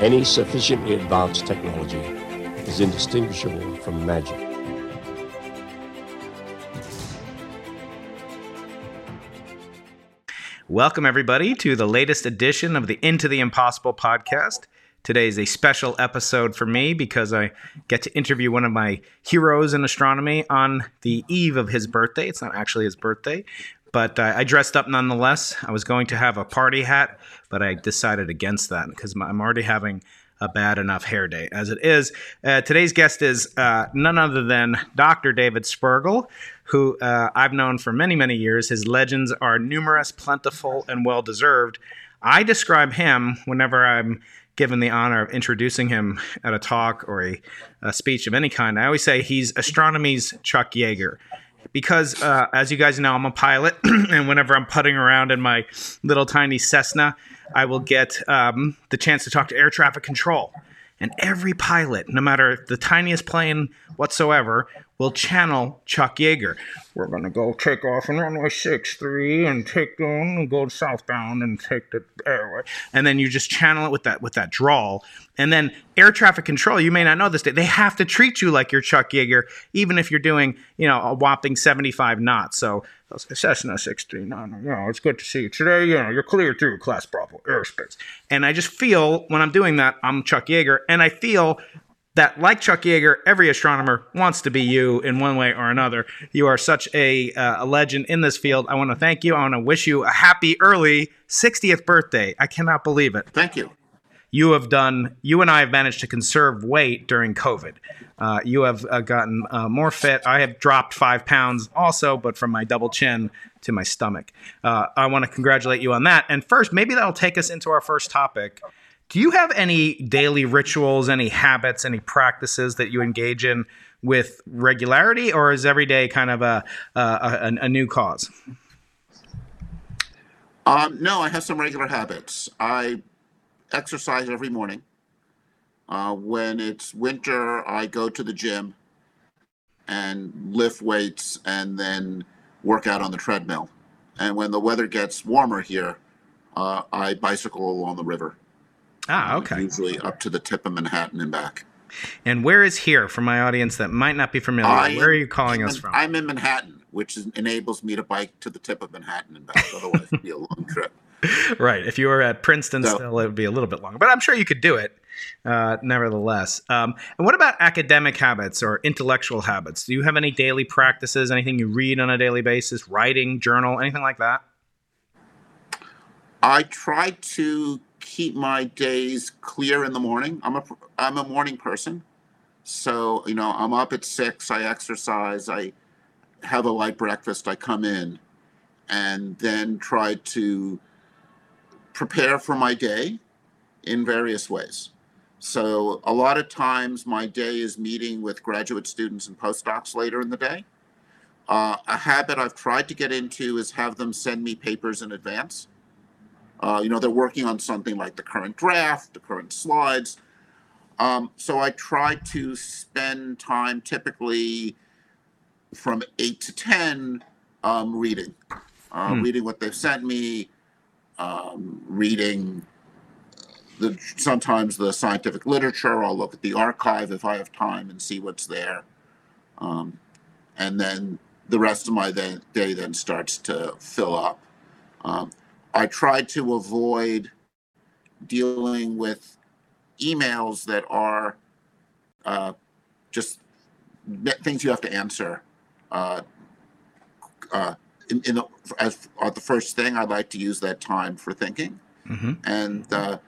Any sufficiently advanced technology is indistinguishable from magic. Welcome, everybody, to the latest edition of the Into the Impossible podcast. Today is a special episode for me because I get to interview one of my heroes in astronomy on the eve of his birthday. It's not actually his birthday, but uh, I dressed up nonetheless. I was going to have a party hat, but I decided against that because I'm already having a bad enough hair day as it is. Uh, today's guest is uh, none other than Dr. David Spergel, who uh, I've known for many, many years. His legends are numerous, plentiful, and well deserved. I describe him whenever I'm given the honor of introducing him at a talk or a, a speech of any kind. I always say he's astronomy's Chuck Yeager because uh, as you guys know i'm a pilot and whenever i'm putting around in my little tiny cessna i will get um, the chance to talk to air traffic control. And every pilot no matter the tiniest plane whatsoever will channel chuck yeager. We're going to go take off on runway six three and take on and go southbound and take the airway. And then you just channel it with that with that drawl. And then air traffic control you may not know this they have to treat you like you're chuck yeager even if you're doing you know a whopping 75 knots. So Cessna 639, you know, it's good to see you today. You know, you're clear through class Bravo airspace. And I just feel when I'm doing that, I'm Chuck Yeager, and I feel that, like Chuck Yeager, every astronomer wants to be you in one way or another. You are such a, uh, a legend in this field. I want to thank you. I want to wish you a happy early 60th birthday. I cannot believe it. Thank you. You have done, you and I have managed to conserve weight during COVID. Uh, you have uh, gotten uh, more fit. I have dropped five pounds also, but from my double chin to my stomach. Uh, I want to congratulate you on that. And first, maybe that'll take us into our first topic. Do you have any daily rituals, any habits, any practices that you engage in with regularity, or is every day kind of a, a, a new cause? Um, no, I have some regular habits. I exercise every morning. Uh, when it's winter, I go to the gym and lift weights and then work out on the treadmill. And when the weather gets warmer here, uh, I bicycle along the river. Ah, okay. Usually up to the tip of Manhattan and back. And where is here for my audience that might not be familiar? I where are you calling in, us from? I'm in Manhattan, which is, enables me to bike to the tip of Manhattan and back. Otherwise, it'd be a long trip. right. If you were at Princeton, so, still, it would be a little bit longer, but I'm sure you could do it. Uh, nevertheless. Um, and what about academic habits or intellectual habits? Do you have any daily practices, anything you read on a daily basis, writing, journal, anything like that? I try to keep my days clear in the morning. I'm a I'm a morning person, so you know I'm up at six. I exercise. I have a light breakfast. I come in, and then try to prepare for my day in various ways. So a lot of times my day is meeting with graduate students and postdocs later in the day. Uh, a habit I've tried to get into is have them send me papers in advance. Uh, you know, they're working on something like the current draft, the current slides. Um, so I try to spend time typically from 8 to 10 um, reading, uh, hmm. reading what they've sent me, um, reading the sometimes the scientific literature. I'll look at the arXiv if I have time and see what's there, um, and then the rest of my day, day then starts to fill up. I try to avoid dealing with emails that are uh, just things you have to answer. Uh, uh, in, in the, as uh, the first thing, I'd like to use that time for thinking. Mm-hmm. And uh,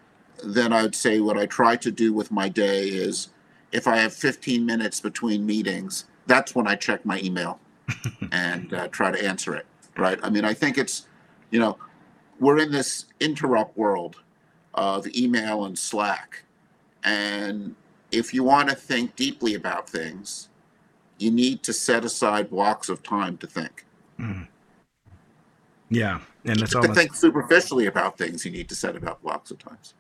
then I'd say what I try to do with my day is if I have 15 minutes between meetings, that's when I check my email and uh, try to answer it. Right. I mean, I think it's, you know, we're in this interrupt world of email and Slack. And if you want to think deeply about things, you need to set aside blocks of time to think. Mm. Yeah, and it's all to almost... think superficially about things. You need to set about blocks of times.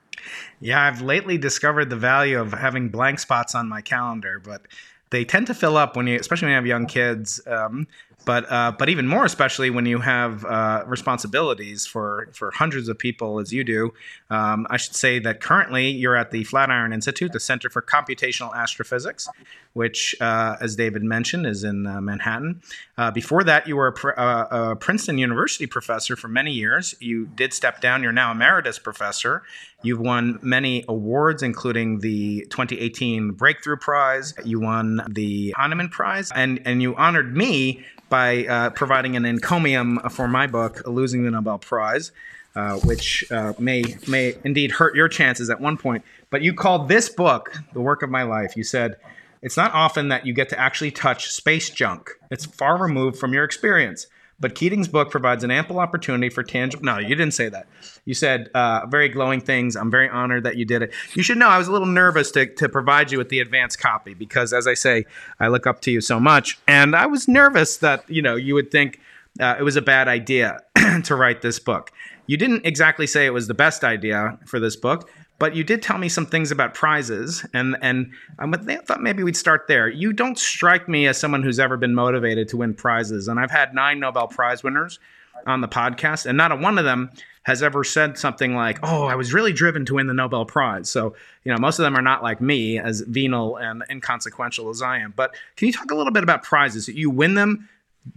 Yeah, I've lately discovered the value of having blank spots on my calendar, but they tend to fill up when you, especially when you have young kids. Um, but uh, but even more especially when you have uh, responsibilities for for hundreds of people as you do. Um, I should say that currently you're at the Flatiron Institute, the Center for Computational Astrophysics, which, uh, as David mentioned, is in uh, Manhattan. Uh, before that, you were a, uh, a, Princeton University professor for many years. You did step down. You're now emeritus professor. You've won many awards, including the 2018 Breakthrough Prize. You won the Heineman Prize, and and you honored me by uh, providing an encomium for my book, Losing the Nobel Prize. Uh, which uh, may may indeed hurt your chances at one point. But you called this book the work of my life. You said it's not often that you get to actually touch space junk. It's far removed from your experience. But Keating's book provides an ample opportunity for tangible. No, you didn't say that. You said uh, very glowing things. I'm very honored that you did it. You should know I was a little nervous to, to provide you with the advance copy because, as I say, I look up to you so much, and I was nervous that you know you would think uh, it was a bad idea to write this book. You didn't exactly say it was the best idea for this book, but you did tell me some things about prizes, and and I thought maybe we'd start there. You don't strike me as someone who's ever been motivated to win prizes, and I've had nine Nobel Prize winners on the podcast, and not a one of them has ever said something like, "Oh, I was really driven to win the Nobel Prize." So you know, most of them are not like me, as venal and inconsequential as I am. But can you talk a little bit about prizes? You win them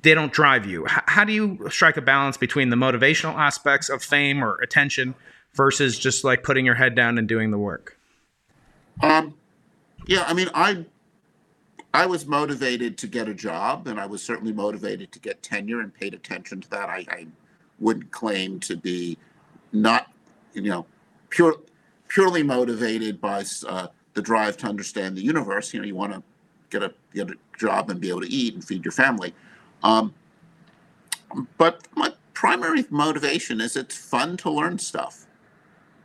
they don't drive you. How do you strike a balance between the motivational aspects of fame or attention versus just like putting your head down and doing the work? Um, yeah, I mean, I I was motivated to get a job, and I was certainly motivated to get tenure and paid attention to that. I, I wouldn't claim to be not, you know, pure purely motivated by uh, the drive to understand the universe. You know, you want to get a get a job and be able to eat and feed your family. Um, but my primary motivation is it's fun to learn stuff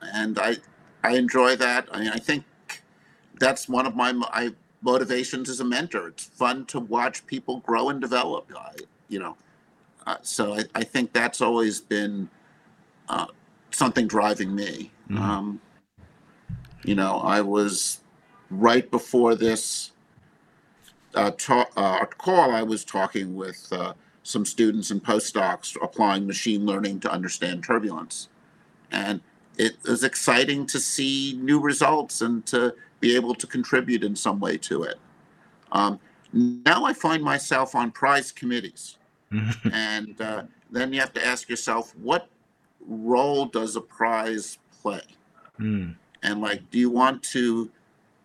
and I I enjoy that. I mean, I think that's one of my, my motivations as a mentor. It's fun to watch people grow and develop. I, you know, uh, so I, I think that's always been uh, something driving me. Mm-hmm. Um, you know, I was right before this uh, ta- uh, call. I was talking with uh, some students and postdocs applying machine learning to understand turbulence, and it was exciting to see new results and to be able to contribute in some way to it. Um, now I find myself on prize committees. and uh, then you have to ask yourself, what role does a prize play? Mm. And like, do you want to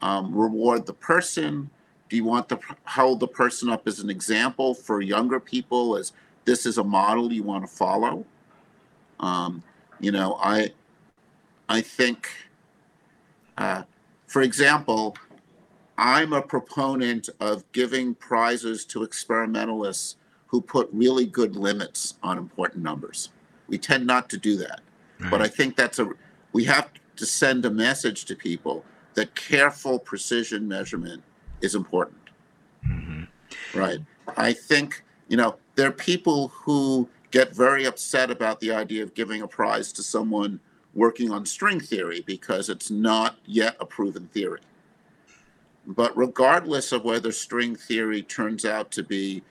um, reward the person? Do you want to hold the person up as an example for younger people as this is a model you want to follow? Um, you know, I I think, uh, for example, I'm a proponent of giving prizes to experimentalists who put really good limits on important numbers. We tend not to do that. Right. But I think that's a, we have to send a message to people that careful precision measurement is important. Mm-hmm. Right. I think, you know, there are people who get very upset about the idea of giving a prize to someone working on string theory because it's not yet a proven theory. But regardless of whether string theory turns out to be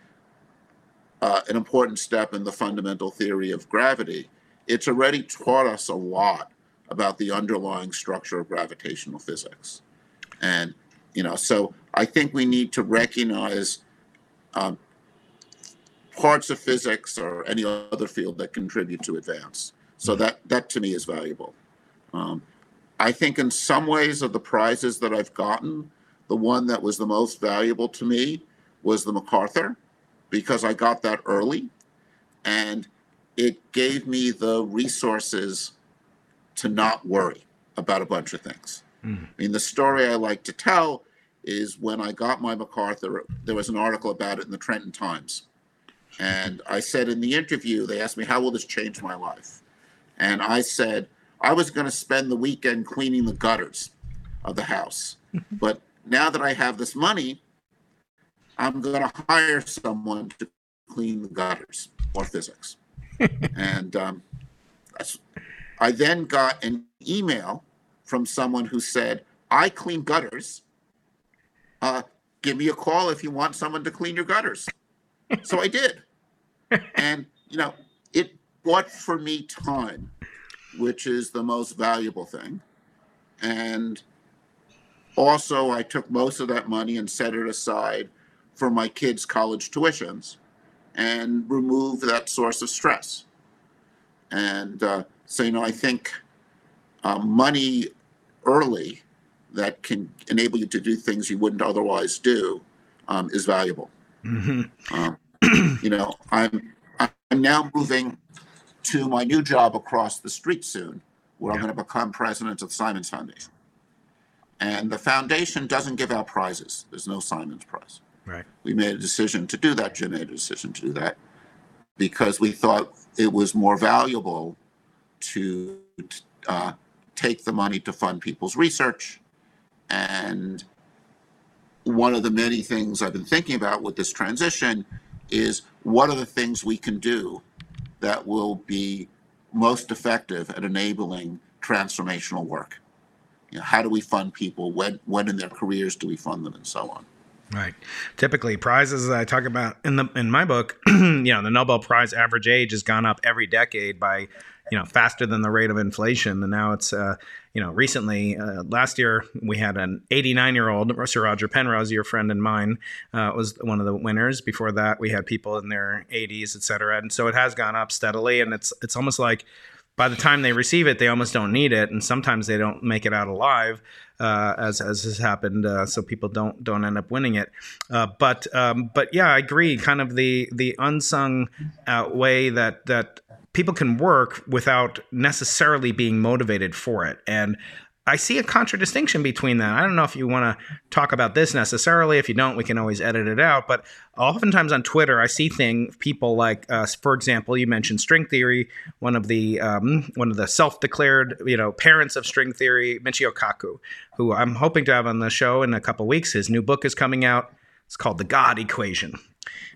uh, an important step in the fundamental theory of gravity, it's already taught us a lot about the underlying structure of gravitational physics. And, you know, so I think we need to recognize um, parts of physics or any other field that contribute to advance. So that that to me is valuable. Um, I think in some ways of the prizes that I've gotten, the one that was the most valuable to me was the MacArthur, because I got that early, and it gave me the resources to not worry about a bunch of things. Mm. I mean, the story I like to tell is when I got my MacArthur, there was an article about it in the Trenton Times. And I said in the interview, they asked me, How will this change my life? And I said I was going to spend the weekend cleaning the gutters of the house. but now that I have this money, I'm going to hire someone to clean the gutters or physics. and um, I then got an email from someone who said, I clean gutters. Uh, give me a call if you want someone to clean your gutters. so I did. and you know, bought for me time, which is the most valuable thing. And also, I took most of that money and set it aside for my kids' college tuitions and remove that source of stress. And uh, so, you know, I think uh, money early that can enable you to do things you wouldn't otherwise do um, is valuable. Mm-hmm. Um, you know, I'm I'm now moving to my new job across the street soon, where yeah. I'm going to become president of the Simons Foundation. And the foundation doesn't give out prizes. There's no Simons Prize. Right. We made a decision to do that. Jim made a decision to do that because we thought it was more valuable to uh, take the money to fund people's research. And one of the many things I've been thinking about with this transition is what are the things we can do that will be most effective at enabling transformational work? You know, how do we fund people? When, when in their careers do we fund them, and so on? Right. Typically, prizes I talk about in the in my book, you know, the Nobel Prize average age has gone up every decade by, you know, faster than the rate of inflation, and now it's, uh, you know, recently uh, last year we had an 89 year old Sir Roger Penrose, your friend and mine, uh, was one of the winners. Before that, we had people in their 80s, et cetera, and so it has gone up steadily, and it's it's almost like by the time they receive it, they almost don't need it, and sometimes they don't make it out alive, uh, as as has happened. Uh, so people don't don't end up winning it. Uh, but um, but yeah, I agree. Kind of the the unsung uh, way that that people can work without necessarily being motivated for it, and I see a contradistinction between that. I don't know if you want to talk about this necessarily. If you don't, we can always edit it out. But oftentimes on Twitter, I see things people like, uh, for example, you mentioned string theory. One of the um, one of the self-declared, you know, parents of string theory, Michio Kaku, who I'm hoping to have on the show in a couple weeks. His new book is coming out. It's called The God Equation.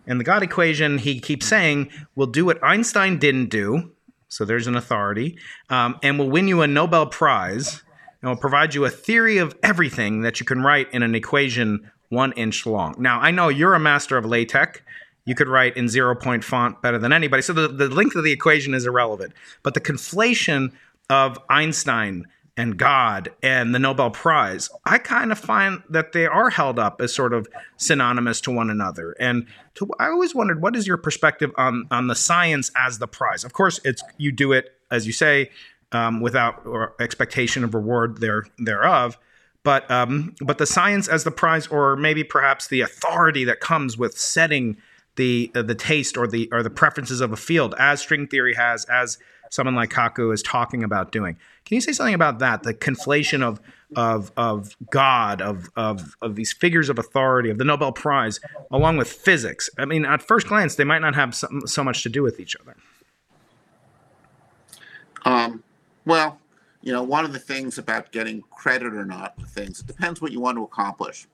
And the God equation, he keeps saying, will do what Einstein didn't do. So there's an authority, um, and will win you a Nobel Prize and will provide you a theory of everything that you can write in an equation one inch long. Now, I know you're a master of LaTeX. You could write in zero point font better than anybody. So the, the length of the equation is irrelevant. But the conflation of Einstein and God and the Nobel Prize, I kind of find that they are held up as sort of synonymous to one another. And to, I always wondered, what is your perspective on on the science as the prize? Of course, it's you do it as you say um, without expectation of reward there thereof. But um, but the science as the prize, or maybe perhaps the authority that comes with setting the uh, the taste or the or the preferences of a field, as string theory has, as someone like Kaku is talking about doing. Can you say something about that? The conflation of of of God, of of of these figures of authority, of the Nobel Prize, along with physics. I mean, at first glance, they might not have so, so much to do with each other. Um, well, you know, one of the things about getting credit or not for things, it depends what you want to accomplish.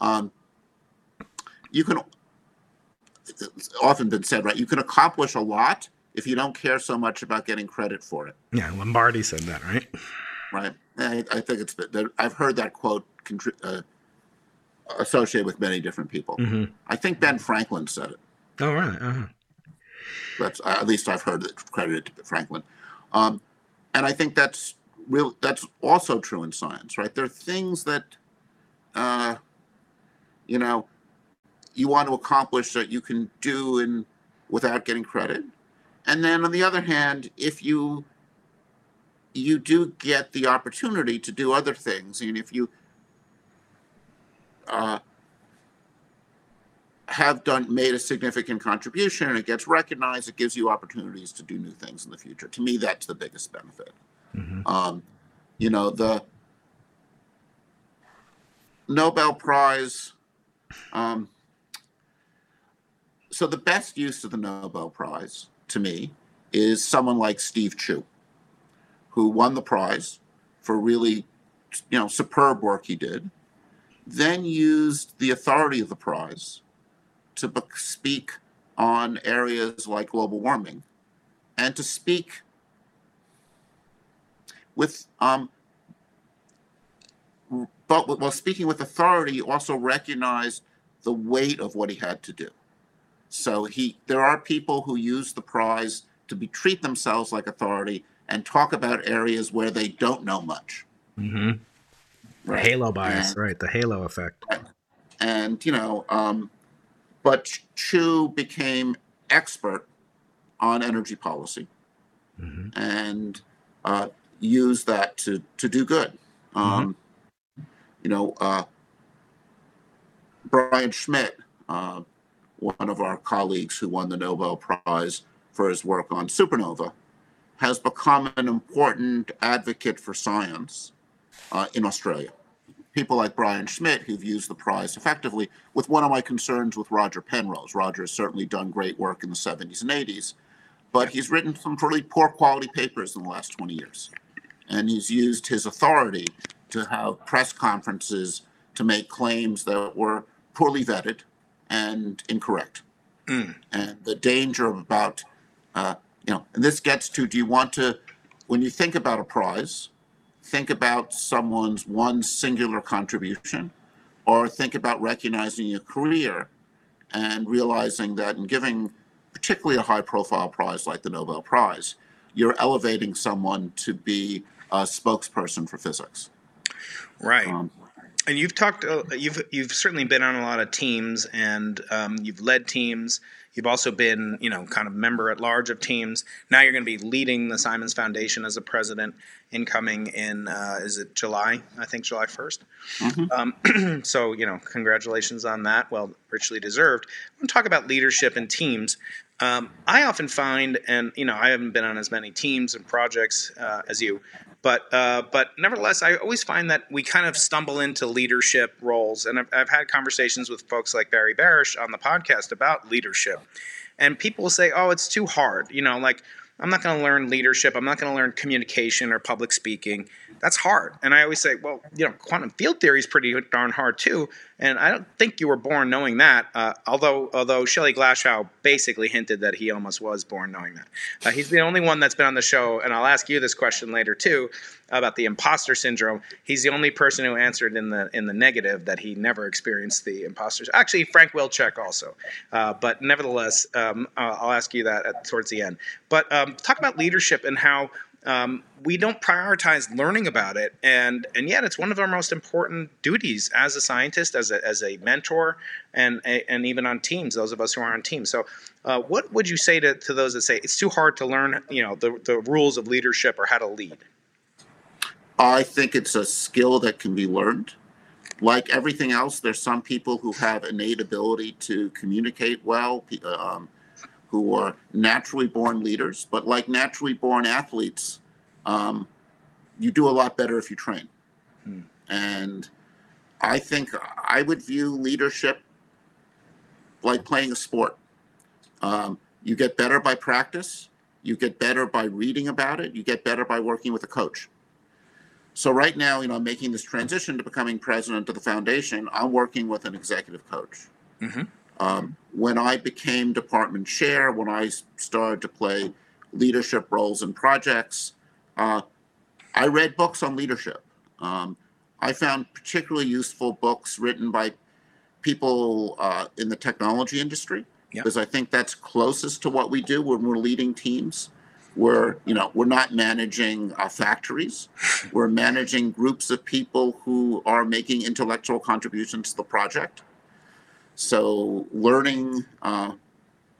Um, you can, it's often been said, right? You can accomplish a lot if you don't care so much about getting credit for it. Yeah, Lombardi said that, right? Right. I, I think it's, I've heard that quote uh, associated with many different people. Mm-hmm. I think Ben Franklin said it. Oh, right. Uh-huh. That's, at least I've heard it credited to Franklin. Um, and I think that's real. That's also true in science, right? There are things that, uh, you know, you want to accomplish that you can do in without getting credit, and then on the other hand, if you you do get the opportunity to do other things, and if you uh, have done made a significant contribution and it gets recognized, it gives you opportunities to do new things in the future. To me, that's the biggest benefit. Mm-hmm. Um, you know, the Nobel Prize. Um, so the best use of the Nobel Prize to me is someone like Steve Chu, who won the prize for really, you know, superb work he did, then used the authority of the prize to speak on areas like global warming and to speak with um, but while speaking with authority also recognized the weight of what he had to do So he, there are people who use the prize to be treat themselves like authority and talk about areas where they don't know much. Mm-hmm. Right? Halo bias, and, right? The halo effect. And you know, um, but Chu became expert on energy policy, mm-hmm. and uh, used that to to do good. Mm-hmm. Um, you know, uh, Brian Schmidt, uh, one of our colleagues who won the Nobel Prize for his work on supernova, has become an important advocate for science uh, in Australia. People like Brian Schmidt, who've used the prize effectively, with one of my concerns with Roger Penrose. Roger has certainly done great work in the 70s and 80s, but he's written some really poor quality papers in the last 20 years. And he's used his authority to have press conferences to make claims that were poorly vetted and incorrect. Mm. And the danger about, uh, you know, and this gets to do you want to, when you think about a prize, think about someone's one singular contribution or think about recognizing a career and realizing that in giving particularly a high profile prize like the Nobel Prize, you're elevating someone to be a spokesperson for physics. Right. Um, and you've talked, uh, you've you've certainly been on a lot of teams, and um, you've led teams. You've also been, you know, kind of member at large of teams. Now you're going to be leading the Simons Foundation as a president, incoming in uh, is it July? I think July 1st mm-hmm. um, so you know, congratulations on that. Well, richly deserved. I want to talk about leadership and teams. Um, I often find, and you know, I haven't been on as many teams and projects uh, as you, but uh, but nevertheless, I always find that we kind of stumble into leadership roles, and I've, I've had conversations with folks like Barry Barish on the podcast about leadership, and people will say, "Oh, it's too hard," you know, like I'm not going to learn leadership. I'm not going to learn communication or public speaking. That's hard. And I always say, well, you know, quantum field theory is pretty darn hard too. And I don't think you were born knowing that. Uh, although, although Shelley Glashow basically hinted that he almost was born knowing that. Uh, he's the only one that's been on the show, and I'll ask you this question later too about the imposter syndrome. He's the only person who answered in the in the negative that he never experienced the imposter. Actually, Frank Wilczek also. Uh, but nevertheless, um, I'll ask you that at, towards the end. But um, talk about leadership and how um, we don't prioritize learning about it, and and yet it's one of our most important duties as a scientist, as a, as a mentor, and and even on teams. Those of us who are on teams. So, uh, what would you say to, to those that say it's too hard to learn, you know, the the rules of leadership or how to lead? I think it's a skill that can be learned. Like everything else, there's some people who have innate ability to communicate well. Um, who are naturally born leaders, but like naturally born athletes, um, you do a lot better if you train. Hmm. And I think I would view leadership like playing a sport. Um, you get better by practice, you get better by reading about it, you get better by working with a coach. So right now, you know, I'm making this transition to becoming president of the foundation. I'm working with an executive coach. Mm-hmm. Um, when I became department chair, when I started to play leadership roles in projects, uh, I read books on leadership. Um, I found particularly useful books written by people uh, in the technology industry yep. because I think that's closest to what we do when we're leading teams. We're, you know, we're not managing uh, factories. We're managing groups of people who are making intellectual contributions to the project. So learning, uh,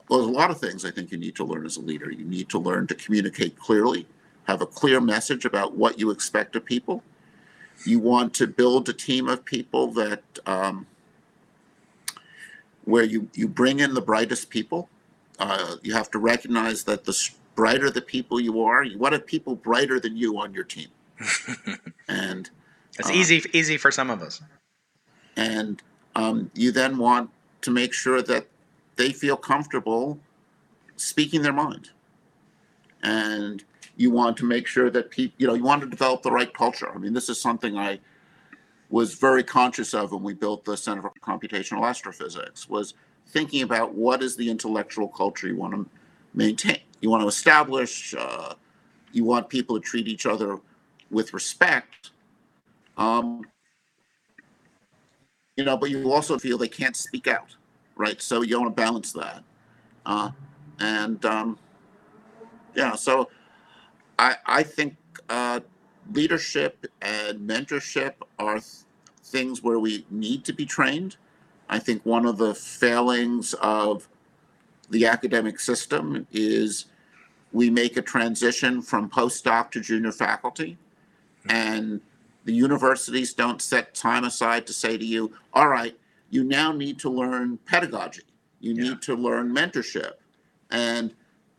well, there's a lot of things I think you need to learn as a leader. You need to learn to communicate clearly, have a clear message about what you expect of people. You want to build a team of people that um, where you, you bring in the brightest people. Uh, you have to recognize that the brighter the people you are, you want to people brighter than you on your team. and it's uh, easy easy for some of us. And um, you then want to make sure that they feel comfortable speaking their mind. And you want to make sure that people, you know, you want to develop the right culture. I mean, this is something I was very conscious of when we built the Center for Computational Astrophysics, was thinking about what is the intellectual culture you want to maintain. You want to establish, uh, you want people to treat each other with respect. Um, you know, but you also feel they can't speak out, right? So you want to balance that. Uh, and um, yeah, so I I think uh, leadership and mentorship are th- things where we need to be trained. I think one of the failings of the academic system is we make a transition from postdoc to junior faculty, and the universities don't set time aside to say to you, all right, you now need to learn pedagogy, you Yeah. need to learn mentorship, and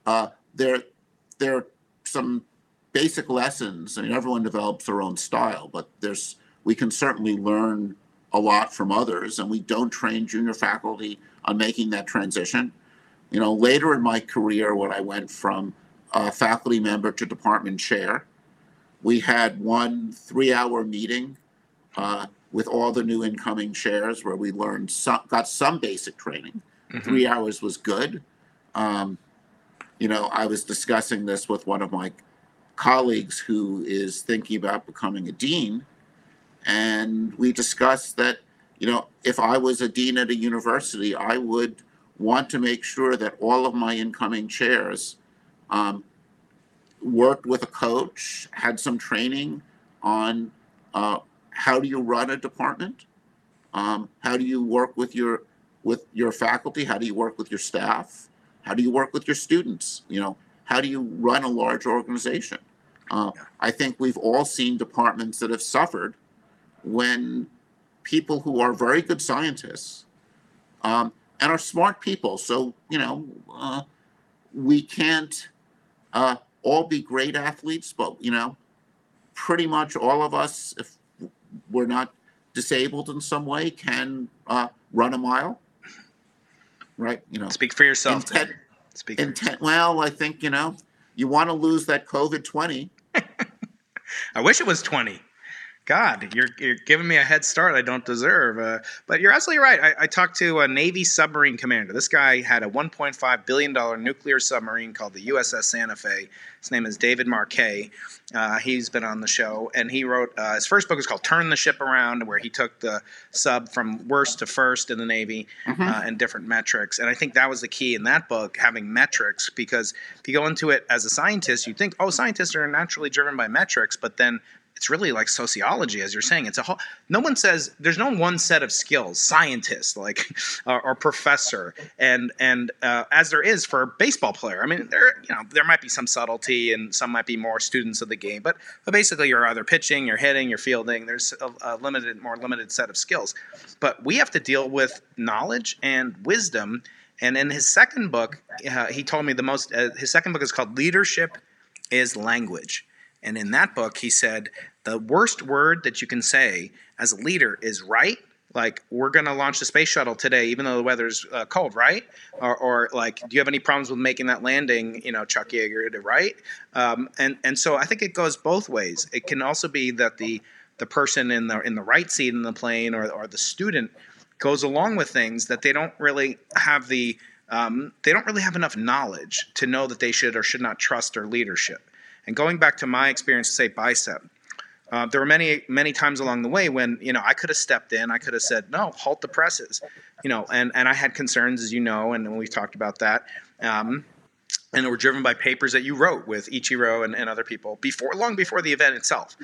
uh, there there are some basic lessons. I mean, everyone develops their own style, but there's we can certainly learn a lot from others, and we don't train junior faculty on making that transition. You know, later in my career, when I went from a faculty member to department chair, we had one three-hour meeting uh, with all the new incoming chairs where we learned some, got some basic training. Mhm. Three hours was good. Um, you know, I was discussing this with one of my colleagues who is thinking about becoming a dean, and we discussed that, you know, if I was a dean at a university, I would want to make sure that all of my incoming chairs um, worked with a coach, had some training on uh, how do you run a department, um, how do you work with your with your faculty, how do you work with your staff, how do you work with your students, you know, how do you run a large organization. Uh, I think we've all seen departments that have suffered when people who are very good scientists um, and are smart people. So, you know, uh, we can't uh, all be great athletes, but, you know, pretty much all of us, if we're not disabled in some way, can uh, run a mile. Right? You know, Speak for yourself. Intent-. Speak. For yourself. intent. Well, I think, you know, you want to lose that COVID 20. I wish it was 20. God, you're, you're giving me a head start I don't deserve. Uh, but you're absolutely right. I, I talked to a Navy submarine commander. This guy had a $1.5 billion nuclear submarine called the USS Santa Fe. His name is David Marquet. Uh, he's been on the show, and he wrote uh, his first book is called Turn the Ship Around, where he took the sub from worst to first in the Navy uh, and different metrics. And I think that was the key in that book, having metrics, because if you go into it as a scientist, you think, oh, scientists are naturally driven by metrics, but then it's really like sociology, as you're saying. It's a whole. No one says there's no one set of skills. Scientist, like, or, or professor, and and uh, as there is for a baseball player. I mean, there you know there might be some subtlety, and some might be more students of the game, but but basically you're either pitching, you're hitting, you're fielding. There's a, a limited, more limited set of skills, but we have to deal with knowledge and wisdom. And in his second book, uh, he told me the most. Uh, his second book is called Leadership is Language. And in that book, he said the worst word that you can say as a leader is right. Like, we're going to launch the space shuttle today, even though the weather's uh, cold, right? Or, or, like, do you have any problems with making that landing, you know, Chuck Yeager, right? Um, and, and so I think it goes both ways. It can also be that the, the person in the, in the right seat in the plane or, or the student goes along with things that they don't really have the, um, they don't really have enough knowledge to know that they should or should not trust their leadership. And going back to my experience, say BICEP, uh, there were many many times along the way when you know I could have stepped in, I could have said no, halt the presses, you know, and and I had concerns as you know, and we've talked about that. Um, and were driven by papers that you wrote with Ichiro and, and other people before, long before the event itself.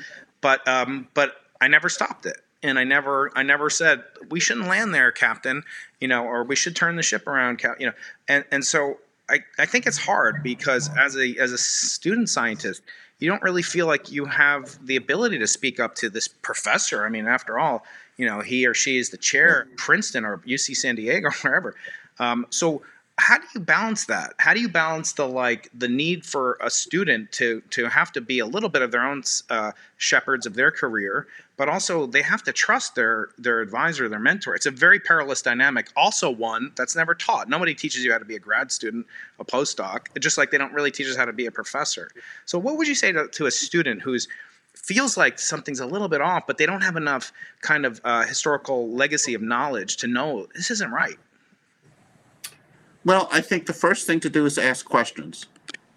But um, but I never stopped it, and I never I never said we shouldn't land there, Captain, you know, or we should turn the ship around, you know, and and so I, I think it's hard because as a as a student scientist, you don't really feel like you have the ability to speak up to this professor. I mean, after all, you know, he or she is the chair at Princeton or UC San Diego or wherever. Um, so how do you balance that? How do you balance the like the need for a student to to have to be a little bit of their own uh, shepherds of their career, but also they have to trust their their advisor, their mentor. It's a very perilous dynamic. Also, one that's never taught. Nobody teaches you how to be a grad student, a postdoc, just like they don't really teach us how to be a professor. So, what would you say to, to a student who's feels like something's a little bit off, but they don't have enough kind of uh, historical legacy of knowledge to know this isn't right? Well, I think the first thing to do is ask questions.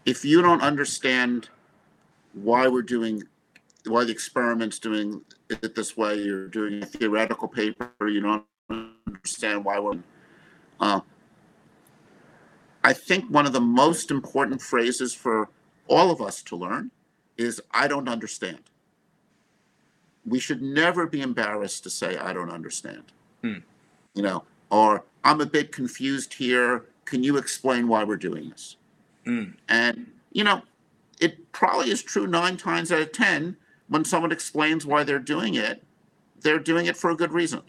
If you don't understand why we're doing, why the experiment's doing it this way, you're doing a theoretical paper, you don't understand why we're. Uh, I think one of the most important phrases for all of us to learn is I don't understand. We should never be embarrassed to say I don't understand. Hmm. You know, or I'm a bit confused here. Can you explain why we're doing this? Hmm. And, you know, it probably is true nine times out of 10 when someone explains why they're doing it, they're doing it for a good reason.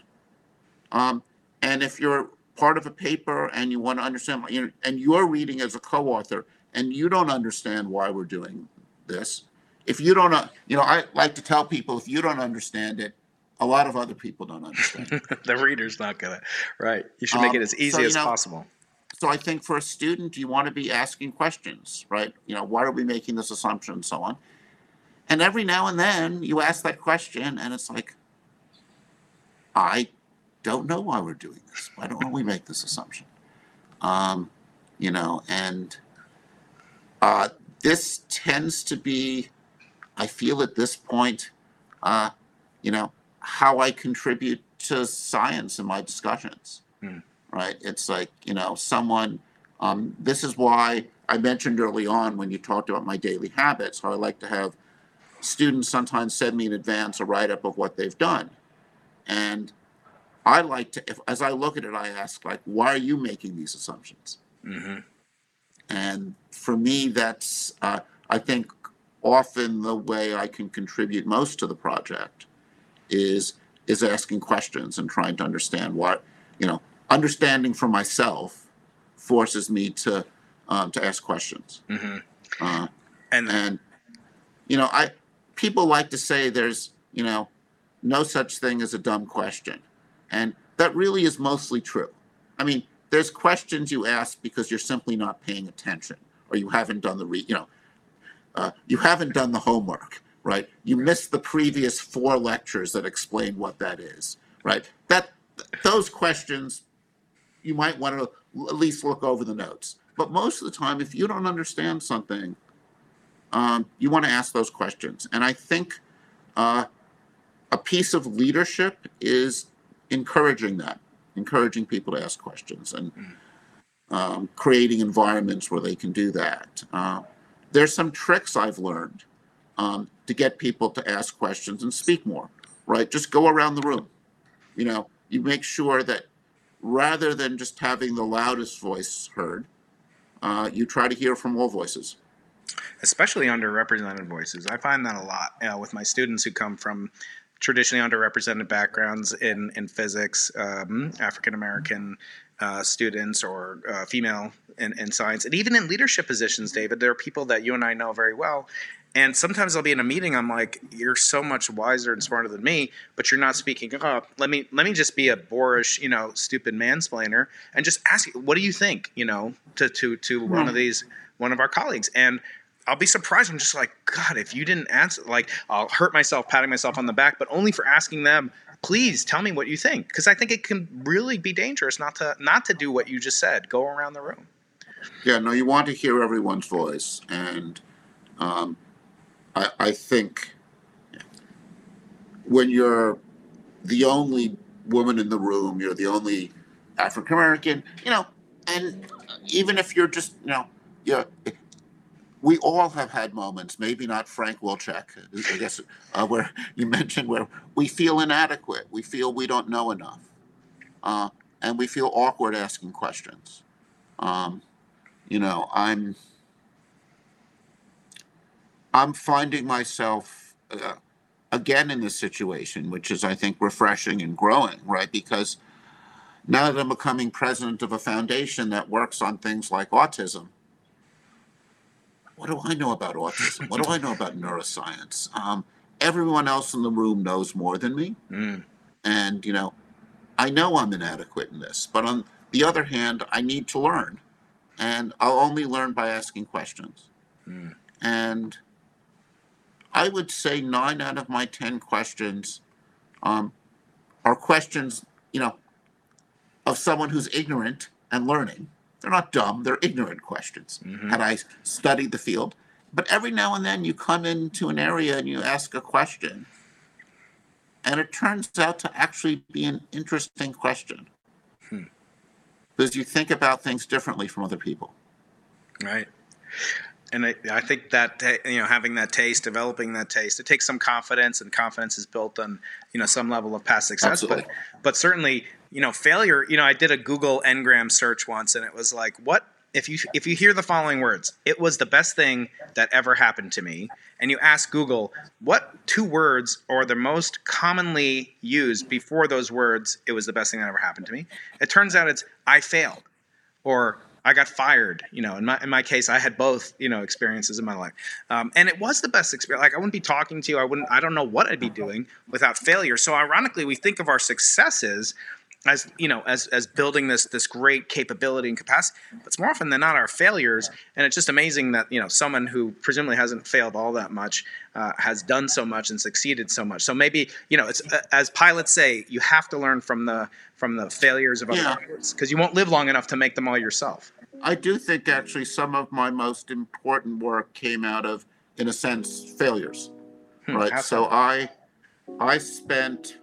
Um, and if you're part of a paper and you want to understand, you know, and you're reading as a co-author and you don't understand why we're doing this, if you don't, uh, you know, I like to tell people if you don't understand it, a lot of other people don't understand. the reader's not gonna. Right. You should make Um, it as easy so, as know, possible. So I think for a student, you want to be asking questions, right? You know, why are we making this assumption and so on? And every now and then you ask that question and it's like, I don't know why we're doing this. Why don't we make this assumption? Um, you know, and uh, this tends to be, I feel at this point, uh, you know, how I contribute to science in my discussions right? It's like, you know, someone, um, this is why I mentioned early on when you talked about my daily habits, how I like to have students sometimes send me in advance a write up of what they've done. And I like to, if, as I look at it, I ask, like, why are you making these assumptions? hmm And for me, that's, uh, I think, often the way I can contribute most to the project is is asking questions and trying to understand what, you know, understanding for myself forces me to um, to ask questions. hmm Uh, And and you know, I people like to say there's you know no such thing as a dumb question, and that really is mostly true. I mean, there's questions you ask because you're simply not paying attention, or you haven't done the re you know uh, you haven't done the homework, right? You missed the previous four lectures that explain what that is, right? That those questions you might want to at least look over the notes. But most of the time, if you don't understand something, um, you want to ask those questions. And I think uh, a piece of leadership is encouraging that, encouraging people to ask questions and um, creating environments where they can do that. Uh, there's some tricks I've learned um, to get people to ask questions and speak more, right? Just go around the room. You know, you make sure that rather than just having the loudest voice heard, uh, you try to hear from all voices. especially underrepresented voices. I find that a lot know, with my students who come from traditionally underrepresented backgrounds in in physics, um, African American uh, students or uh, female in, in science, and even in leadership positions. David, there are people that you and I know very well. And sometimes I'll be in a meeting. I'm like, "You're so much wiser and smarter than me, but you're not speaking up. Let me let me just be a boorish, you know, stupid mansplainer, and just ask you, what do you think, you know, to to to one of these one of our colleagues." And I'll be surprised. I'm just like, God, if you didn't answer, like, I'll hurt myself patting myself on the back, but only for asking them, please tell me what you think, because I think it can really be dangerous not to not to do what you just said. Go around the room. Yeah, no, you want to hear everyone's voice, and um, I, I think when you're the only woman in the room, you're the only African American, you know, and even if you're just, you know, yeah, we all have had moments, maybe not Frank Wilczek, I guess, uh, where you mentioned where we feel inadequate, we feel we don't know enough, uh, and we feel awkward asking questions. Um, you know i'm i'm finding myself uh, again in this situation which is i think refreshing and growing right? Because now that i'm becoming president of a foundation that works on things like autism what do i know about autism? What do i know about neuroscience? Um, everyone else in the room knows more than me. Mm. and you know i know i'm inadequate in this but on the other hand i need to learn. And i'll only learn by asking questions. Mm. and i would say nine out of my ten questions um, are questions you know of someone who's ignorant and learning they're not dumb they're ignorant questions Mhm. had i studied the field but every now and then you come into an area and you ask a question and it turns out to actually be an interesting question Hmm. because you think about things differently from other people Right. And I, I think that you know having that taste, developing that taste, it takes some confidence, and confidence is built on you know some level of past success. Absolutely. But but certainly you know failure. You know I did a Google Ngram search once, and it was like what if you if you hear the following words, it was the best thing that ever happened to me, and you ask Google what two words are the most commonly used before those words, it was the best thing that ever happened to me. It turns out it's I failed, or I got fired. You know, in my in my case, I had both. You know, experiences in my life, um, and it was the best experience. Like I wouldn't be talking to you. I wouldn't. I don't know what I'd be doing without failure. So ironically, we think of our successes as you know as as building this this great capability and capacity but it's more often than not our failures and it's just amazing that you know someone who presumably hasn't failed all that much uh, has done so much and succeeded so much so maybe you know it's uh, as pilots say you have to learn from the from the failures of other Yeah. pilots because you won't live long enough to make them all yourself I do think actually some of my most important work came out of, in a sense, failures. Hmm, right. how So I, I spent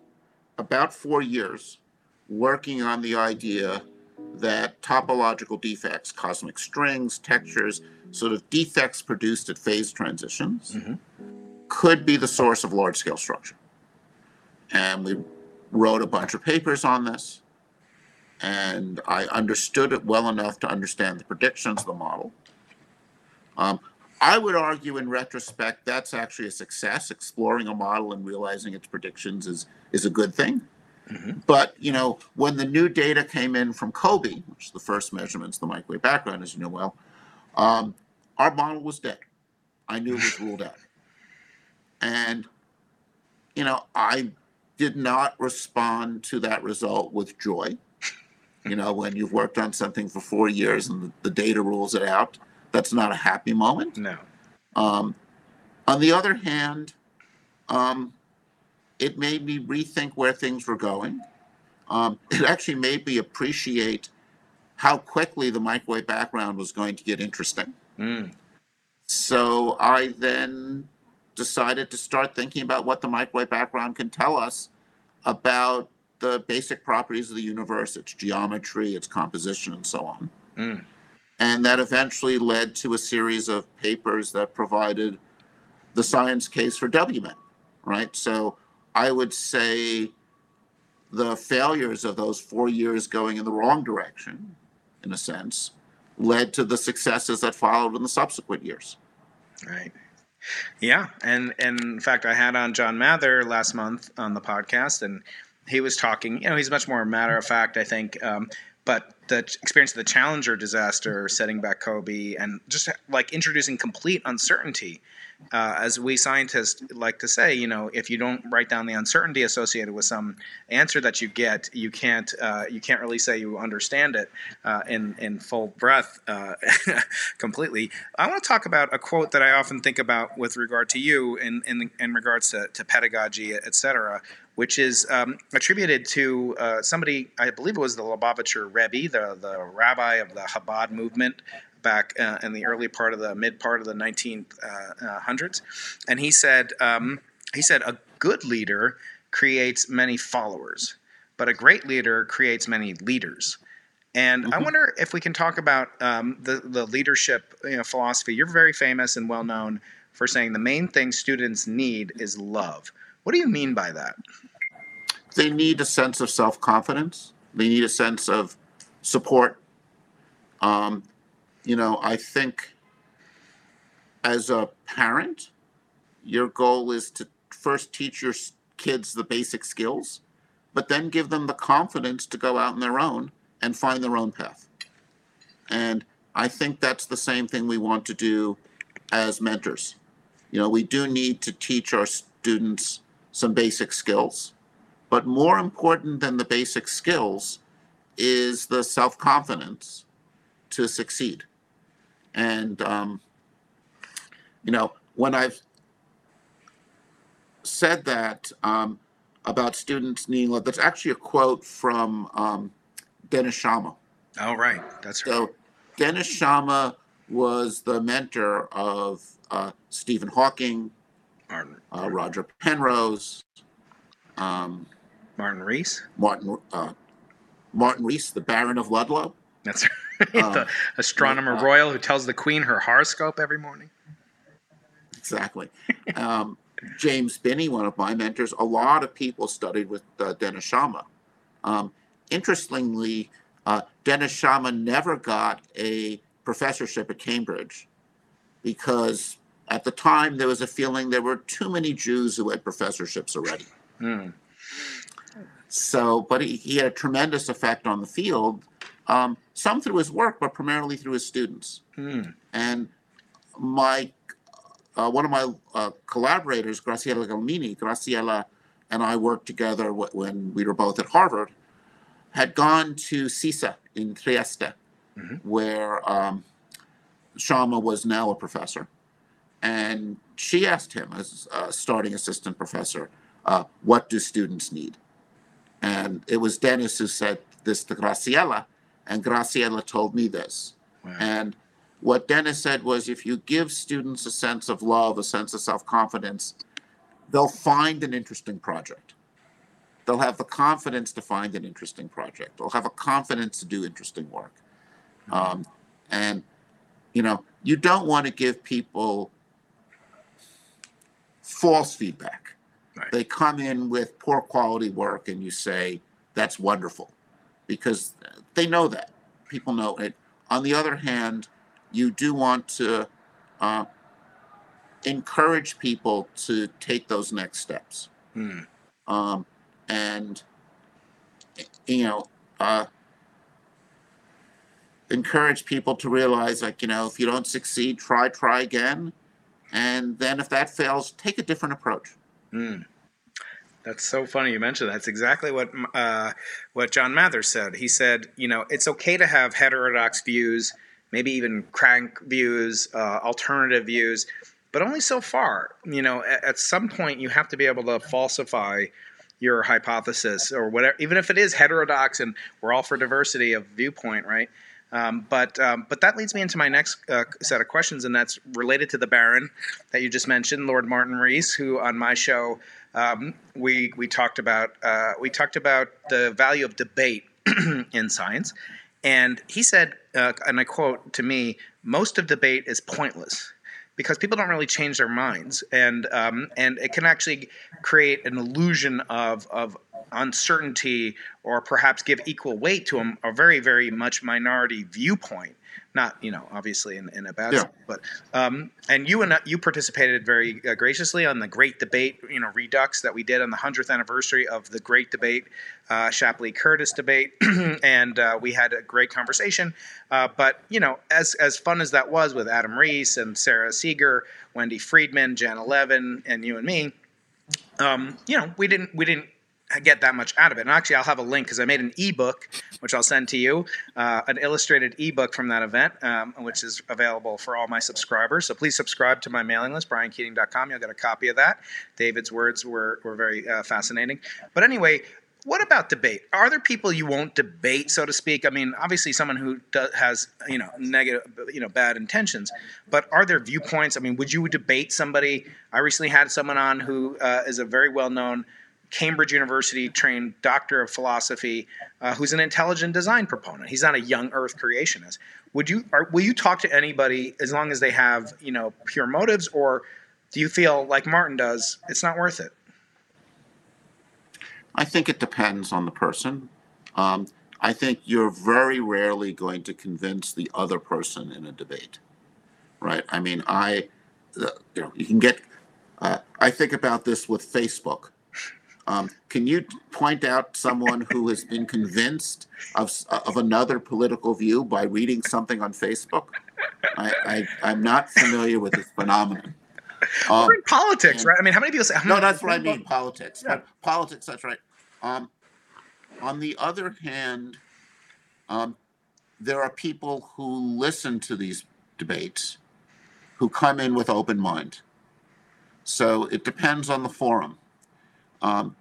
about four years working on the idea that topological defects, cosmic strings, textures, sort of defects produced at phase transitions, Mhm. could be the source of large scale structure. And we wrote a bunch of papers on this. And I understood it well enough to understand the predictions of the model. Um, I would argue, in retrospect, that's actually a success. Exploring a model and realizing its predictions is is a good thing. Mhm. But you know, when the new data came in from COBE, which is the first measurements the microwave background, as you know well, um, our model was dead. I knew it was ruled out, and you know, I did not respond to that result with joy. You know, when you've worked on something for four years and the, the data rules it out, that's not a happy moment. no Um, on the other hand, um, it made me rethink where things were going. Um, it actually made me appreciate how quickly the microwave background was going to get interesting. Mm. So I then decided to start thinking about what the microwave background can tell us about the basic properties of the universe, its geometry, its composition, and so on. Mm. And that eventually led to a series of papers that provided the science case for WMAP, right? So I would say the failures of those four years going in the wrong direction, in a sense, led to the successes that followed in the subsequent years. Right. Yeah, and and in fact, I had on John Mather last month on the podcast, and he was talking. You know, he's much more matter of fact, I think. Um, but the experience of the Challenger disaster, setting back COBE, and just like introducing complete uncertainty. Uh, as we scientists like to say, you know, if you don't write down the uncertainty associated with some answer that you get, you can't uh, you can't really say you understand it uh, in in full breath uh, completely. I want to talk about a quote that I often think about with regard to you in in, in regards to, to pedagogy, et cetera, which is um, attributed to uh, somebody, I believe it was the Lubavitcher Rebbe, the, the rabbi of the Chabad movement back uh, in the early part of the mid part of the 1900s. And he said, um, he said, a good leader creates many followers, but a great leader creates many leaders. And I Mhm. wonder if we can talk about um, the the leadership you know, philosophy. You're very famous and well known for saying the main thing students need is love. What do you mean by that? They need a sense of self confidence, they need a sense of support. Um, you know, I think as a parent, your goal is to first teach your kids the basic skills, but then give them the confidence to go out on their own and find their own path. And I think that's the same thing we want to do as mentors. You know, we do need to teach our students some basic skills, but more important than the basic skills is the self confidence to succeed. And, um, you know, when I've said that um, about students needing love, that's actually a quote from um, Dennis Sciama. Oh, right. That's right. So Dennis Sciama was the mentor of uh, Stephen Hawking, Martin, uh, Roger Penrose, um, Martin Rees. Martin uh, Martin Rees, the Baron of Ludlow. That's the Um, astronomer uh, royal who tells the queen her horoscope every morning. exactly. Um, James Binney, one of my mentors, a lot of people studied with uh, Dennis Sciama. Um, interestingly, uh, Dennis Sciama never got a professorship at Cambridge because at the time there was a feeling there were too many Jews who had professorships already. Hmm. So, but he, he had a tremendous effect on the field, um, some through his work, but primarily through his students. Hmm. And my uh, one of my uh, collaborators, Graciela Gelmini, Graciela and I worked together when we were both at Harvard, had gone to SISSA in Trieste, Mhm. where um, Sciama was now a professor. And she asked him, as a starting assistant professor, uh, what do students need? And it was Dennis who said this to Graciela, and Graciela told me this. Wow. And what Dennis said was if you give students a sense of love, a sense of self confidence, they'll find an interesting project. They'll have the confidence to find an interesting project. They'll have a confidence to do interesting work. Um, and, you know, you don't want to give people false feedback. Right. They come in with poor quality work and you say, that's wonderful because they know that. People know it. On the other hand, you do want to uh, encourage people to take those next steps. Hmm. Um, and, you know, uh, encourage people to realize, like, you know, if you don't succeed, try, try again. And then if that fails, take a different approach. Mm. That's so funny you mentioned that. That's exactly what uh, what John Mather said. He said, you know, it's okay to have heterodox views, maybe even crank views, uh, alternative views, but only so far. You know, at, at some point you have to be able to falsify your hypothesis or whatever, even if it is heterodox and we're all for diversity of viewpoint, right? Um, but um, but that leads me into my next uh, set of questions, and that's related to the Baron that you just mentioned, Lord Martin Rees, who on my show um, we we talked about uh, we talked about the value of debate in science, and he said, uh, and I quote to me, most of debate is pointless because people don't really change their minds, and um, and it can actually create an illusion of of uncertainty or perhaps give equal weight to a, a very very much minority viewpoint not you know obviously in, in a bad Yeah. sense, but um, and you and you participated very uh, graciously on the great debate you know redux that we did on the 100th anniversary of the great debate uh, shapley curtis debate and uh, we had a great conversation uh, but you know as as fun as that was with adam riess and sarah seager wendy freedman Janna Levin, and you and me um, you know we didn't we didn't get that much out of it. And actually, I'll have a link because I made an ebook, which I'll send to you, uh, an illustrated ebook from that event, um, which is available for all my subscribers. So please subscribe to my mailing list, briankeating.com. You'll get a copy of that. David's words were, were very uh, fascinating. But anyway, what about debate? Are there people you won't debate, so to speak? I mean, obviously, someone who has you know negative, you know, bad intentions. But are there viewpoints? I mean, would you debate somebody? I recently had someone on who uh, is a very well-known Cambridge University trained doctor of philosophy, uh, who's an intelligent design proponent. He's not a young Earth creationist. Would you? Are, will you talk to anybody as long as they have you know pure motives, or do you feel like Martin does? It's not worth it. I think it depends on the person. Um, I think you're very rarely going to convince the other person in a debate, right? I mean, I, you know, you can get. Uh, I think about this with Facebook. Um, can you point out someone who has been convinced of of another political view by reading something on Facebook? I, I I'm not familiar with this phenomenon. Um, We're in politics, and- right? I mean, how many people say? no, that's what I mean. Politics. Yeah. Politics. That's right. Um, on the other hand, um, there are people who listen to these debates, who come in with open mind. So it depends on the forum. Um,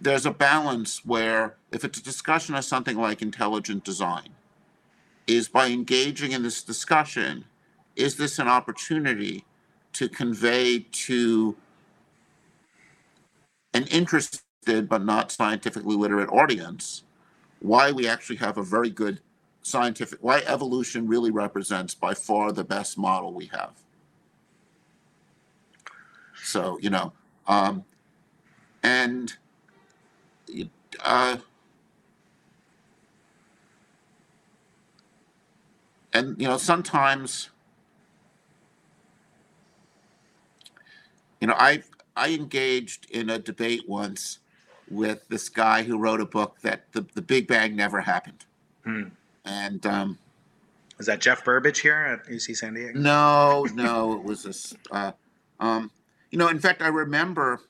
there's a balance where, if it's a discussion of something like intelligent design, is by engaging in this discussion, is this an opportunity to convey to an interested but not scientifically literate audience why we actually have a very good scientific, why evolution really represents by far the best model we have. So you know, um, and uh, and you know sometimes you know i i engaged in a debate once with this guy who wrote a book that the, the big bang never happened Hmm. and um Is that Geoff Burbidge here at UC San Diego? no no it was this uh um you know in fact i remember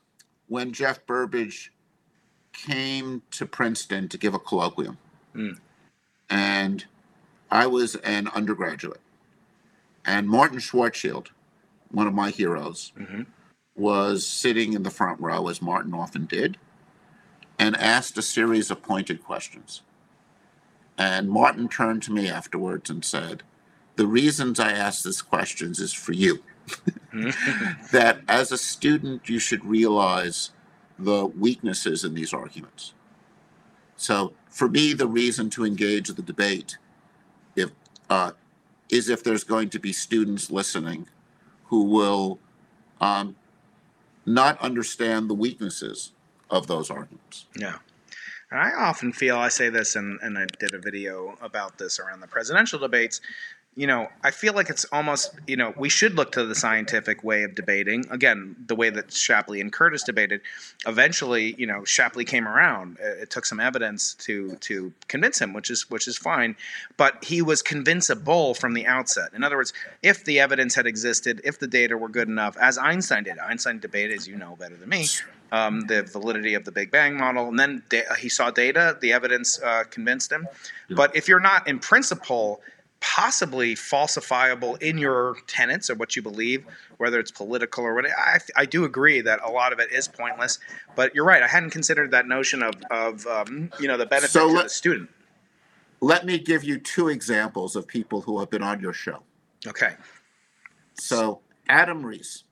when geoff burbidge came to princeton to give a colloquium Hmm. and i was an undergraduate and martin schwarzschild one of my heroes hmm was sitting in the front row, as Martin often did, and asked a series of pointed questions. And Martin turned to me afterwards and said, The reasons I ask these questions is for you. that as a student, you should realize the weaknesses in these arguments. So, for me, the reason to engage the debate if, uh, is if there's going to be students listening who will um, not understand the weaknesses of those arguments. Yeah. And I often feel, I say this, and, and I did a video about this around the presidential debates. You know, I feel like it's almost, you know, we should look to the scientific way of debating. Again, the way that Shapley and Curtis debated. Eventually, you know, Shapley came around. It took some evidence to to convince him, which is which is fine. But he was convincible from the outset. In other words, if the evidence had existed, if the data were good enough, as Einstein did, Einstein debated, as you know better than me, um, the validity of the Big Bang model, and then da- he saw data. The evidence uh, convinced him. But if you're not, in principle, possibly falsifiable in your tenets or what you believe, whether it's political or what, I, I do agree that a lot of it is pointless. But you're right. I hadn't considered that notion of, of um, you know, the benefit So to let- the student. Let me give you two examples of people who have been on your show. Okay. So, Adam Riess.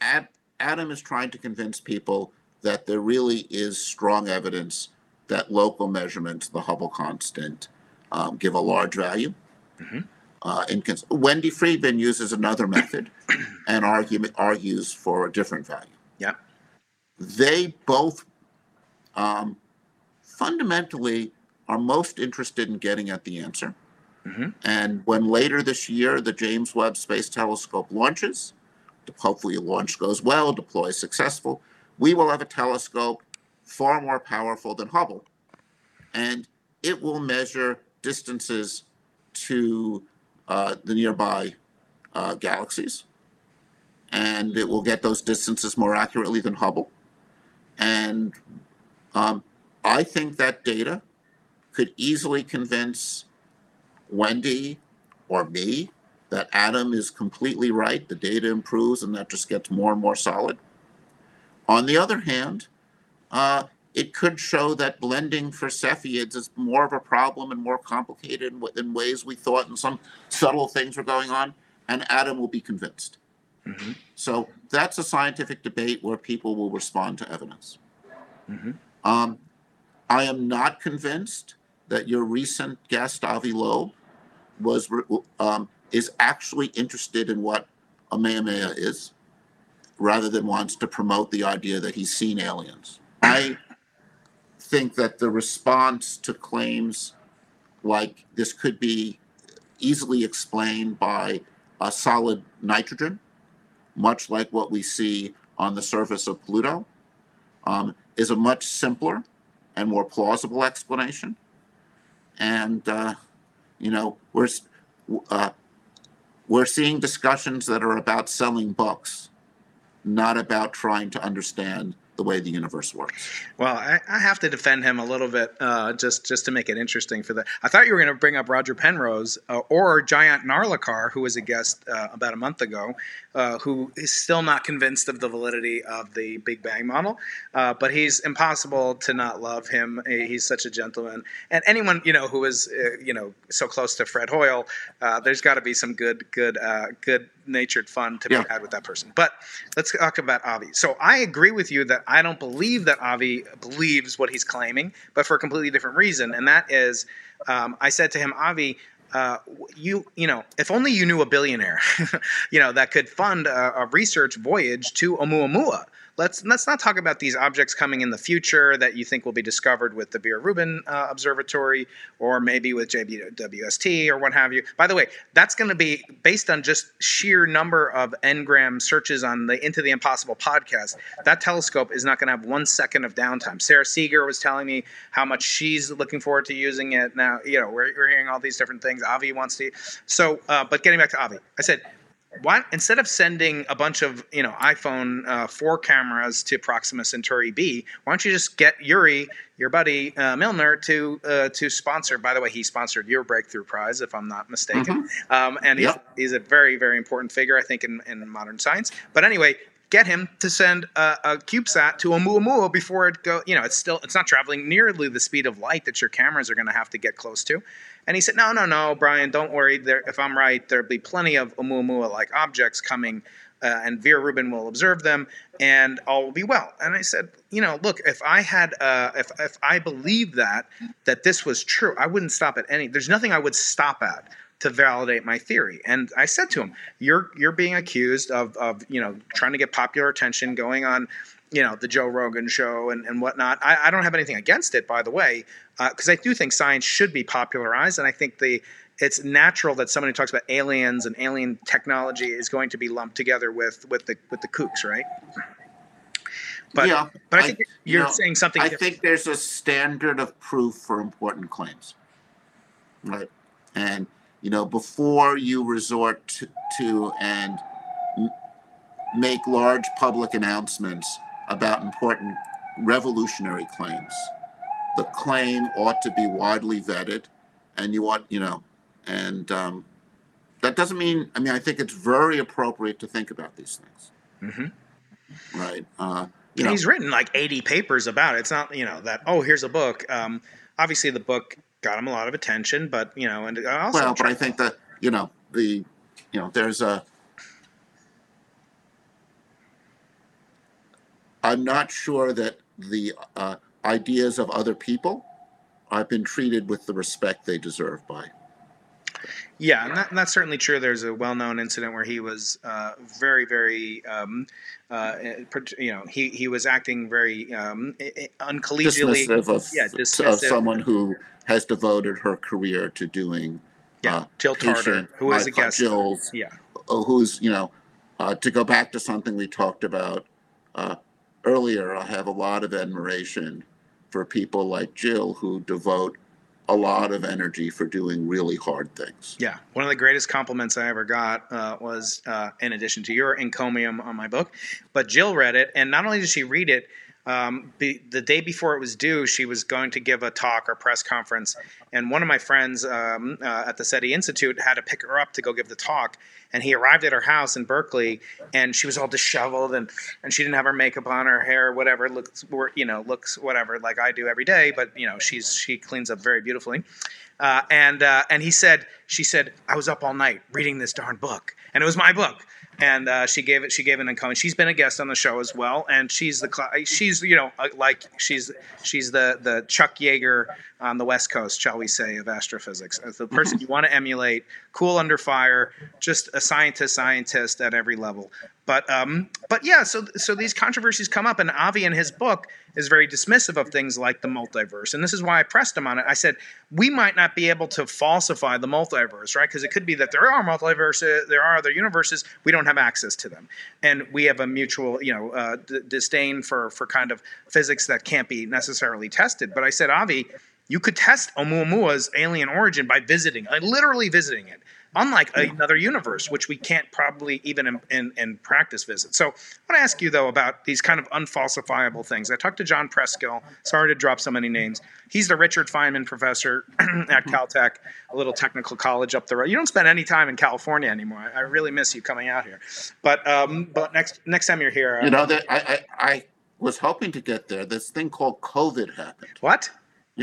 Ad, Adam is trying to convince people that there really is strong evidence that local measurements, the Hubble constant, um, give a large value. Mhm. Uh, Wendy Freedman uses another method and argument argues for a different value. Yeah. They both um, fundamentally are most interested in getting at the answer. Mhm. And when later this year the James Webb Space Telescope launches, hopefully the launch goes well, deploys successful, we will have a telescope far more powerful than Hubble. And it will measure distances to uh, the nearby uh, galaxies. And it will get those distances more accurately than Hubble. And um, I think that data could easily convince Wendy or me that Adam is completely right. The data improves and that just gets more and more solid. On the other hand, uh, it could show that blending for Cepheids is more of a problem and more complicated in, in ways we thought, and some subtle things were going on, and Adam will be convinced. Mhm. So that's a scientific debate where people will respond to evidence. Mhm. Um, I am not convinced that your recent guest, Avi Loeb, was um, is actually interested in what a Oumuamua is, rather than wants to promote the idea that he's seen aliens. I think that the response to claims like this could be easily explained by a solid nitrogen, much like what we see on the surface of Pluto, um, is a much simpler and more plausible explanation. And uh, you know, we're uh, we're seeing discussions that are about selling books, not about trying to understand the way the universe works. Well, I, I have to defend him a little bit, uh, just just to make it interesting for the. I thought you were going to bring up Roger Penrose uh, or Jayant Narlikar, who was a guest uh, about a month ago, uh, who is still not convinced of the validity of the Big Bang model. Uh, but he's impossible to not love him. He's such a gentleman, and anyone you know who is uh, you know so close to Fred Hoyle, there's got to be some good good good natured fun to Yeah. be had with that person. But let's talk about Avi. So I agree with you that I don't believe that Avi believes what he's claiming, but for a completely different reason, and that is, um, I said to him, Avi. Uh, you you know if only you knew a billionaire you know that could fund a, a research voyage to Oumuamua let's let's not talk about these objects coming in the future that you think will be discovered with the Vera Rubin uh, Observatory or maybe with JWST or what have you. By the way, that's going to be based on just sheer number of ngram searches on the Into the Impossible podcast. That telescope is not going to have one second of downtime. Sarah Seager was telling me how much she's looking forward to using it. Now, you know, we're, we're hearing all these different things. Avi wants to. So, uh, but getting back to Avi, I said why instead of sending a bunch of you know iPhone uh, four cameras to Proxima Centauri B, why don't you just get Yuri, your buddy uh, Milner, to uh, to sponsor? By the way, he sponsored your breakthrough prize, if I'm not mistaken, mm-hmm. um, and he's, he's a very very important figure, I think, in, in modern science. But anyway, get him to send a, a CubeSat to Oumuamua before it go. You know, it's still it's not traveling nearly the speed of light that your cameras are going to have to get close to. And he said, No, no, no, Brian, don't worry. There, if I'm right, there'll be plenty of Oumuamua like objects coming, uh, and Vera Rubin will observe them, and all will be well. And I said, You know, look, if I had, uh, if, if I believed that, that this was true, I wouldn't stop at any, there's nothing I would stop at to validate my theory. And I said to him, "You're you're being accused of of you know trying to get popular attention, going on you know the Joe Rogan show and, and whatnot. I, I don't have anything against it, by the way, because uh, I do think science should be popularized, and I think the it's natural that someone who talks about aliens and alien technology is going to be lumped together with with the with the kooks, right? But yeah, but I think I, you're you know, saying something. I different. think there's a standard of proof for important claims, right? And you know, before you resort to, to and make large public announcements about important revolutionary claims. The claim ought to be widely vetted, and you ought, you know, and um, that doesn't mean. I mean, I think it's very appropriate to think about these things. Mm-hmm. Right. Uh, you know, he's written like 80 papers about it. It's not, you know, that oh, here's a book. Um, obviously, the book got him a lot of attention, but you know, and also well, but I think that you know the, you know, there's a I'm not sure that the uh, ideas of other people I've been treated with the respect they deserve by. Yeah, and, that, and that's certainly true. There's a well-known incident where he was uh, very, very, um, uh, you know, he, he was acting very um, uncollegially. Dismissive of, yeah, dismissive. of someone who has devoted her career to doing. Yeah, uh, Jill Tarter, who is a guest. Jill's, yeah, who's you know, uh, to go back to something we talked about uh, earlier, I have a lot of admiration for people like Jill who devote a lot of energy for doing really hard things. Yeah, one of the greatest compliments I ever got uh, was, uh, in addition to your encomium on my book, but Jill read it, and not only did she read it, um, be, the day before it was due, she was going to give a talk or press conference, and one of my friends um, uh, at the SETI Institute had to pick her up to go give the talk. And he arrived at her house in Berkeley, and she was all disheveled, and, and she didn't have her makeup on, her hair, whatever looks, you know, looks whatever like I do every day. But you know, she's she cleans up very beautifully. Uh, and uh, and he said, she said, I was up all night reading this darn book, and it was my book and uh, she gave it. She gave an income. She's been a guest on the show as well, and she's the she's you know uh, like she's she's the the Chuck Yeager on the West Coast, shall we say, of astrophysics. As the person you want to emulate, cool under fire, just a scientist, scientist at every level. But um, but yeah, so so these controversies come up, and Avi in his book is very dismissive of things like the multiverse, and this is why I pressed him on it. I said we might not be able to falsify the multiverse, right? Because it could be that there are multiverses, there are other universes, we don't have access to them, and we have a mutual, you know, uh, d- disdain for for kind of physics that can't be necessarily tested. But I said, Avi, you could test Oumuamua's alien origin by visiting, uh, literally visiting it unlike another universe, which we can't probably even in, in, in, practice visit. So I want to ask you, though, about these kind of unfalsifiable things. I talked to John Preskill. Sorry to drop so many names. He's the Richard Feynman professor at Caltech, a little technical college up the road. You don't spend any time in California anymore. I, really miss you coming out here. But um, but next next time you're here, uh, you know that I, I I was hoping to get there. This thing called COVID happened. What?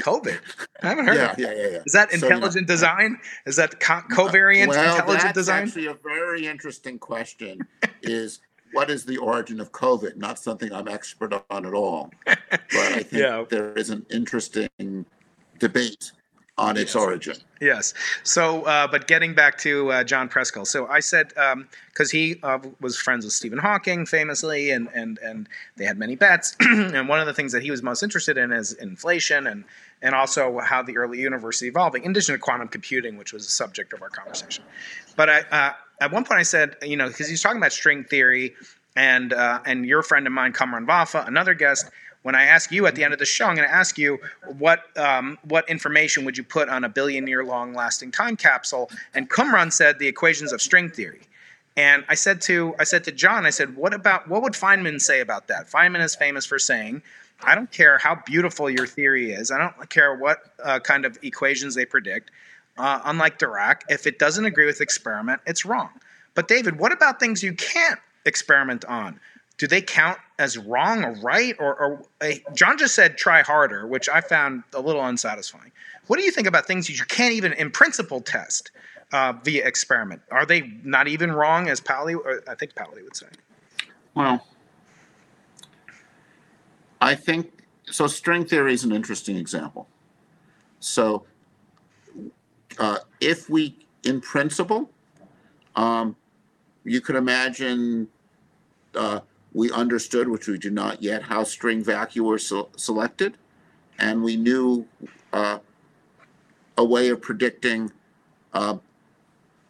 COVID. I haven't heard. Yeah, of yeah, yeah, yeah. Is that intelligent so, you know, design? Is that co- covariant well, intelligent that's design? Actually, a very interesting question. is what is the origin of COVID? Not something I'm expert on at all, but I think Yeah. there is an interesting debate on its Yes. origin. Yes. So, uh, but getting back to uh, John Preskill, so I said because he uh, was friends with Stephen Hawking famously, and and and they had many bets, and one of the things that he was most interested in is inflation and and also how the early universe is evolving, in addition to quantum computing, which was the subject of our conversation. But I, uh, at one point, I said, you know, because he's talking about string theory, and uh, and your friend of mine, Cumrun Vafa, another guest. When I ask you at the end of the show, I'm going to ask you what um, what information would you put on a billion year long lasting time capsule? And Cumrun said the equations of string theory. And I said to I said to John, I said, what about what would Feynman say about that? Feynman is famous for saying, I don't care how beautiful your theory is. I don't care what uh, kind of equations they predict. Uh, unlike Dirac, if it doesn't agree with experiment, it's wrong. But David, what about things you can't experiment on? Do they count as wrong or right? Or, or uh, John just said try harder, which I found a little unsatisfying. What do you think about things you can't even, in principle, test uh, via experiment? Are they not even wrong, as Pauli, or I think Pauli would say? Well, I think so. String theory is an interesting example. So, uh, if we, in principle, um, you could imagine uh, we understood, which we do not yet, how string were se- selected, and we knew uh, a way of predicting uh,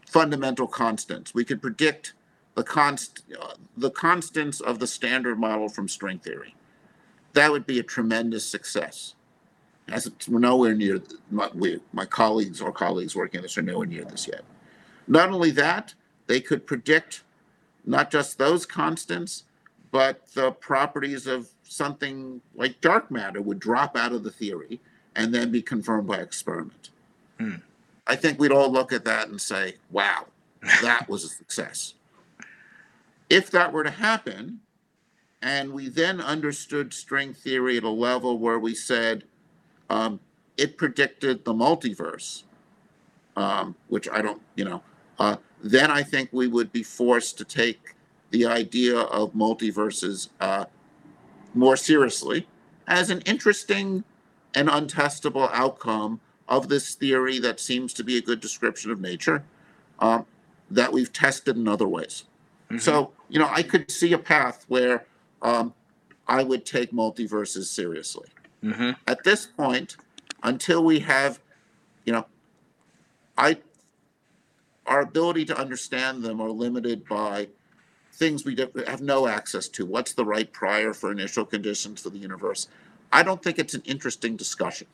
fundamental constants. We could predict the const uh, the constants of the standard model from string theory. That would be a tremendous success. As it's nowhere near my, we, my colleagues or colleagues working on this are nowhere near this yet. Not only that, they could predict not just those constants, but the properties of something like dark matter would drop out of the theory and then be confirmed by experiment. Hmm. I think we'd all look at that and say, wow, that was a success. If that were to happen, and we then understood string theory at a level where we said um, it predicted the multiverse, um, which I don't, you know, uh, then I think we would be forced to take the idea of multiverses uh, more seriously as an interesting and untestable outcome of this theory that seems to be a good description of nature um, that we've tested in other ways. So, you know, I could see a path where um, I would take multiverses seriously. Mm-hmm. At this point, until we have, you know, I, our ability to understand them are limited by things we have no access to. What's the right prior for initial conditions for the universe? I don't think it's an interesting discussion.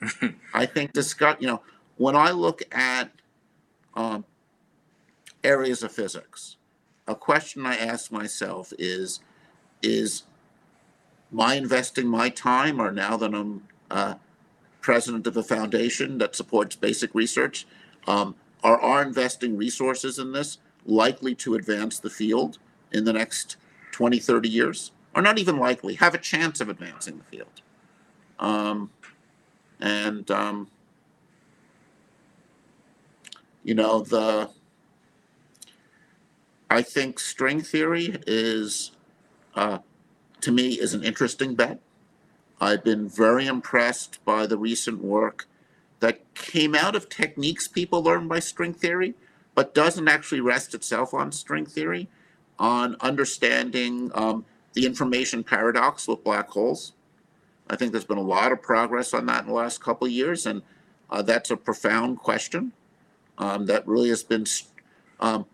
I think discuss, you know, when I look at um, areas of physics, a question I ask myself is, is my investing my time, or now that I'm uh, president of a foundation that supports basic research, um, are our investing resources in this likely to advance the field in the next 20, 30 years? Or not even likely, have a chance of advancing the field. Um, and, um, you know, the, I think string theory is, uh, to me, is an interesting bet. I've been very impressed by the recent work that came out of techniques people learn by string theory, but doesn't actually rest itself on string theory, on understanding um, the information paradox with black holes. I think there's been a lot of progress on that in the last couple of years, and uh, that's a profound question um, that really has been um,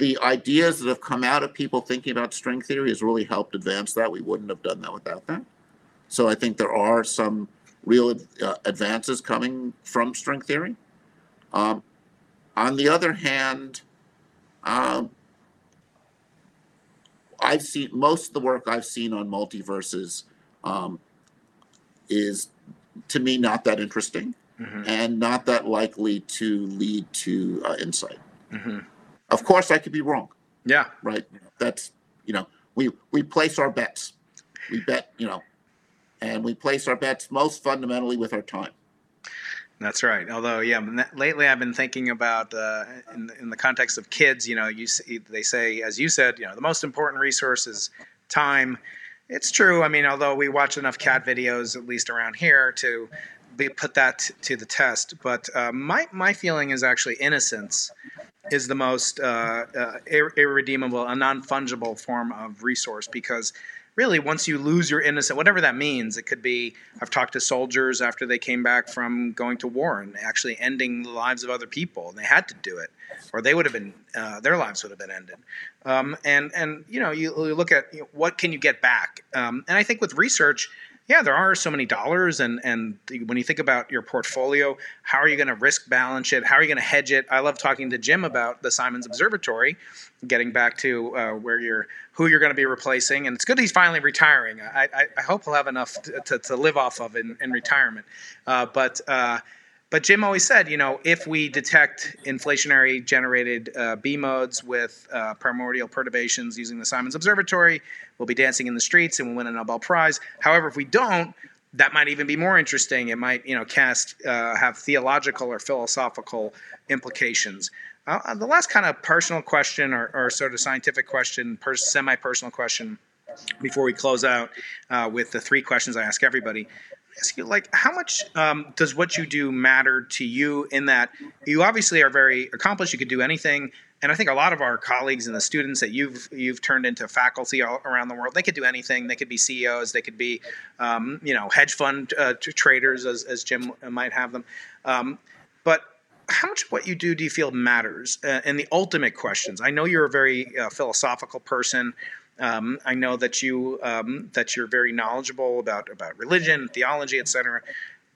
the ideas that have come out of people thinking about string theory has really helped advance that. We wouldn't have done that without that. So I think there are some real uh, advances coming from string theory. Um, on the other hand, um, I've seen most of the work I've seen on multiverses um, is to me not that interesting Mm-hmm. and not that likely to lead to uh, insight. Mm-hmm. Of course, I could be wrong, Yeah. right? That's you know, we we place our bets. We bet, you know, and we place our bets most fundamentally with our time. That's right. Although, yeah, lately I've been thinking about uh, in, in the context of kids. You know, you see, they say, as you said, you know, the most important resource is time. It's true. I mean, although we watch enough cat videos, at least around here, to be, put that to the test. But uh, my my feeling is actually innocence is the most uh, uh, irredeemable, a non fungible form of resource because really once you lose your innocent whatever that means it could be i've talked to soldiers after they came back from going to war and actually ending the lives of other people and they had to do it or they would have been uh, their lives would have been ended um, and and you know you, you look at you know, what can you get back um, and i think with research yeah, there are so many dollars, and and when you think about your portfolio, how are you going to risk balance it? How are you going to hedge it? I love talking to Jim about the Simons Observatory, getting back to uh, where you're, who you're going to be replacing, and it's good he's finally retiring. I, I, I hope he'll have enough to, to, to live off of in, in retirement, uh, but. But Jim always said, you know, if we detect inflationary generated uh, B modes with uh, primordial perturbations using the Simons Observatory, we'll be dancing in the streets and we'll win a Nobel Prize. However, if we don't, that might even be more interesting. It might, you know, cast uh, have theological or philosophical implications. Uh, uh, the last kind of personal question or, or sort of scientific question, pers- semi-personal question, before we close out uh, with the three questions I ask everybody ask you, like, how much um, does what you do matter to you? In that you obviously are very accomplished, you could do anything, and I think a lot of our colleagues and the students that you've you've turned into faculty all around the world, they could do anything. They could be CEOs, they could be, um, you know, hedge fund uh, traders, as as Jim might have them. Um, but how much of what you do do you feel matters? Uh, and the ultimate questions. I know you're a very uh, philosophical person. Um, I know that you um, that you're very knowledgeable about about religion, theology, etc.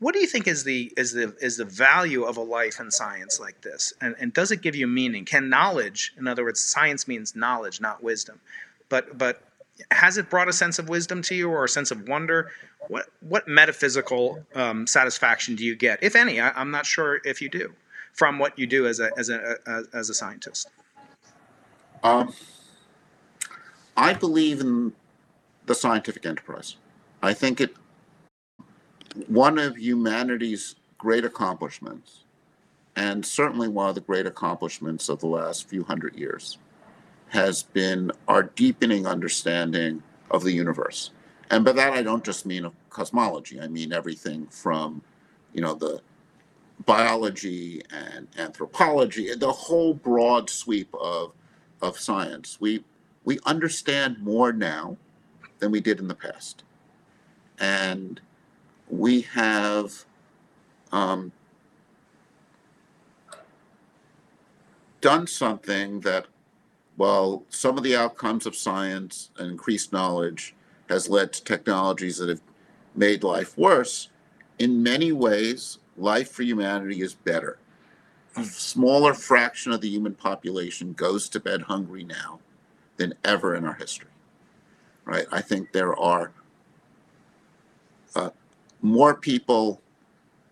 What do you think is the is the is the value of a life in science like this? And, and does it give you meaning? Can knowledge, in other words, science means knowledge, not wisdom, but but has it brought a sense of wisdom to you or a sense of wonder? What what metaphysical um, satisfaction do you get, if any? I, am not sure if you do, from what you do as a as a as a scientist. Um, I believe in the scientific enterprise. I think it one of humanity's great accomplishments, and certainly one of the great accomplishments of the last few hundred years, has been our deepening understanding of the universe. And by that I don't just mean cosmology. I mean everything from, you know, the biology and anthropology, the whole broad sweep of of science. We we understand more now than we did in the past. And we have um, done something that, while some of the outcomes of science and increased knowledge has led to technologies that have made life worse, in many ways, life for humanity is better. A smaller fraction of the human population goes to bed hungry now than ever in our history. Right? I think there are uh, more people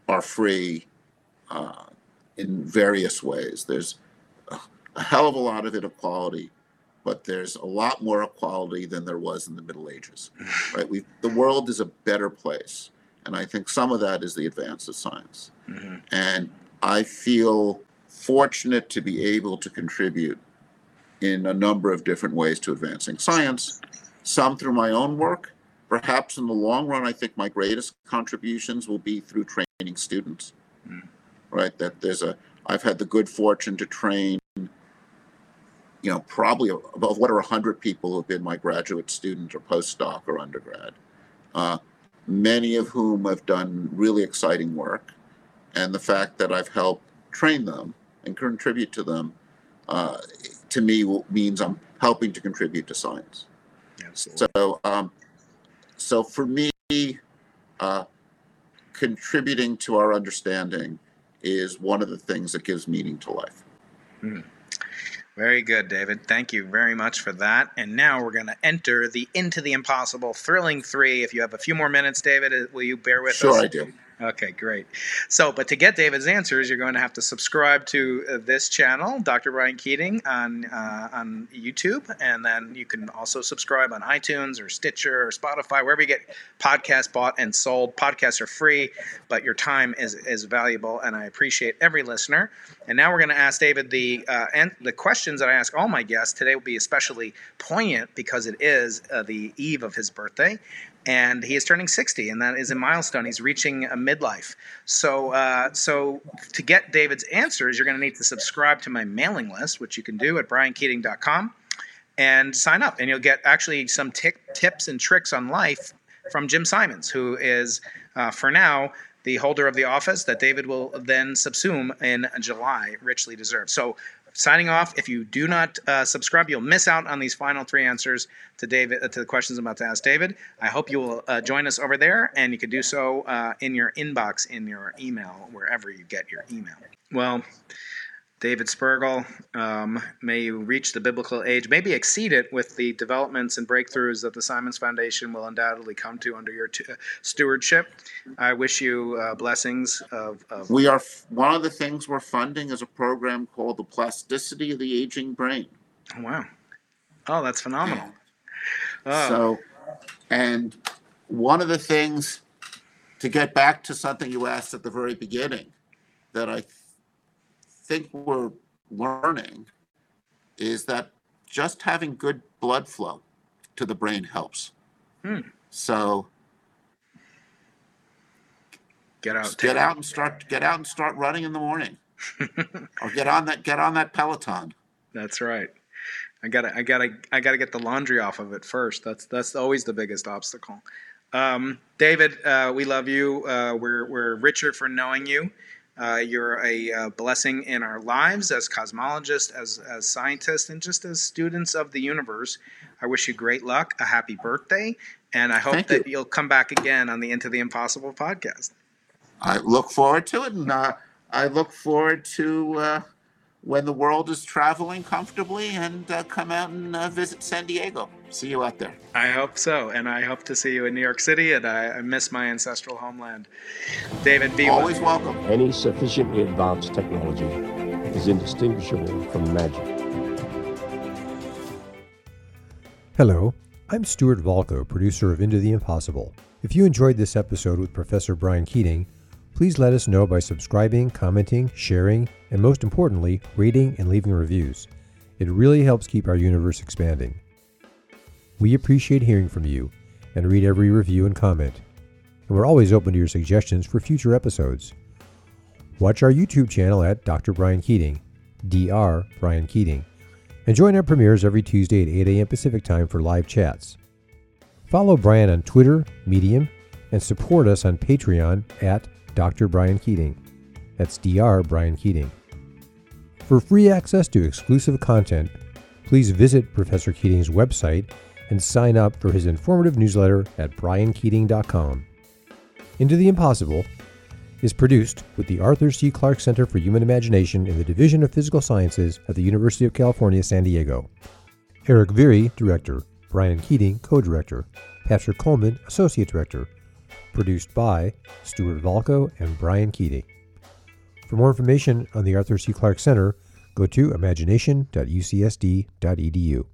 are free uh, in various ways. There's a, a hell of a lot of inequality, but there's a lot more equality than there was in the Middle Ages. Right? We the world is a better place, and I think some of that is the advance of science. Mm-hmm. And I feel fortunate to be able to contribute in a number of different ways to advancing science, some through my own work. Perhaps in the long run, I think my greatest contributions will be through training students. Mm. Right? That there's a, I've had the good fortune to train, you know, probably above what are 100 people who have been my graduate student or postdoc or undergrad, uh, many of whom have done really exciting work. And the fact that I've helped train them and contribute to them uh, to me means I'm helping to contribute to science. Absolutely. So, um, so for me, uh, contributing to our understanding is one of the things that gives meaning to life. Hmm. Very good, David. Thank you very much for that. And now we're going to enter the Into the Impossible Thrilling Three. If you have a few more minutes, David, uh, will you bear with sure us? Sure, I do. Okay, great. So, but to get David's answers, you're going to have to subscribe to uh, this channel, Dr. Brian Keating, on uh, on YouTube, and then you can also subscribe on iTunes or Stitcher or Spotify, wherever you get podcasts bought and sold. Podcasts are free, but your time is is valuable, and I appreciate every listener. And now we're going to ask David the uh, and the questions that I ask all my guests today will be especially poignant because it is uh, the eve of his birthday and he is turning 60 and that is a milestone. He's reaching a midlife. So uh, so to get david's answers you're going to need to subscribe to my mailing list which you can do at briankeating.com and sign up. And you'll get actually some t- tips and tricks on life from jim simons who is uh, for now the holder of the office that david will then subsume in july richly deserved. So signing off. If you do not uh, subscribe, you'll miss out on these final three answers to David uh, to the questions I'm about to ask David. I hope you will uh, join us over there, and you can do so uh, in your inbox in your email wherever you get your email. Well. David Spergel, um, may you reach the biblical age, maybe exceed it with the developments and breakthroughs that the Simons Foundation will undoubtedly come to under your t- stewardship. I wish you uh, blessings of, of. We are one of the things we're funding is a program called the Plasticity of the Aging Brain. Oh, wow! Oh, that's phenomenal. Oh. So, and one of the things to get back to something you asked at the very beginning that I think we're learning is that just having good blood flow to the brain helps. Hmm. So get out, get out and start get out and start running in the morning, or get on that get on that Peloton. That's right. I gotta I gotta I gotta get the laundry off of it first. That's that's always the biggest obstacle. Um, David, uh, we love you. Uh, we're we're richer for knowing you. Uh, you're a uh, blessing in our lives as cosmologists, as, as scientists, and just as students of the universe. I wish you great luck, a happy birthday, and I hope Thank that you. will come back again on the Into the Impossible podcast. I look forward to it, and uh, I look forward to uh, when the world is traveling comfortably and uh, come out and uh, visit San Diego. See you out there. I hope so, and I hope to see you in New York City. And I, I miss my ancestral homeland. David, be always welcome. Any sufficiently advanced technology is indistinguishable from magic. Hello, I'm Stuart Volko, producer of Into the Impossible. If you enjoyed this episode with Professor Brian Keating, Please let us know by subscribing, commenting, sharing, and most importantly, rating and leaving reviews. It really helps keep our universe expanding. We appreciate hearing from you and read every review and comment. And we're always open to your suggestions for future episodes. Watch our YouTube channel at Dr. Brian Keating, Dr. Brian Keating, and join our premieres every Tuesday at 8 a.m. Pacific Time for live chats. Follow Brian on Twitter, Medium, and support us on Patreon at Dr. Brian Keating. That's Dr. Brian Keating. For free access to exclusive content, please visit Professor Keating's website and sign up for his informative newsletter at briankeating.com. Into the Impossible is produced with the Arthur C. Clarke Center for Human Imagination in the Division of Physical Sciences at the University of California, San Diego. Erik Viirre, Director. Brian Keating, Co-Director. Patrick Coleman, Associate Director produced by Stuart Volko and Brian Keating. For more information on the Arthur C. Clarke Center, go to imagination.ucsd.edu.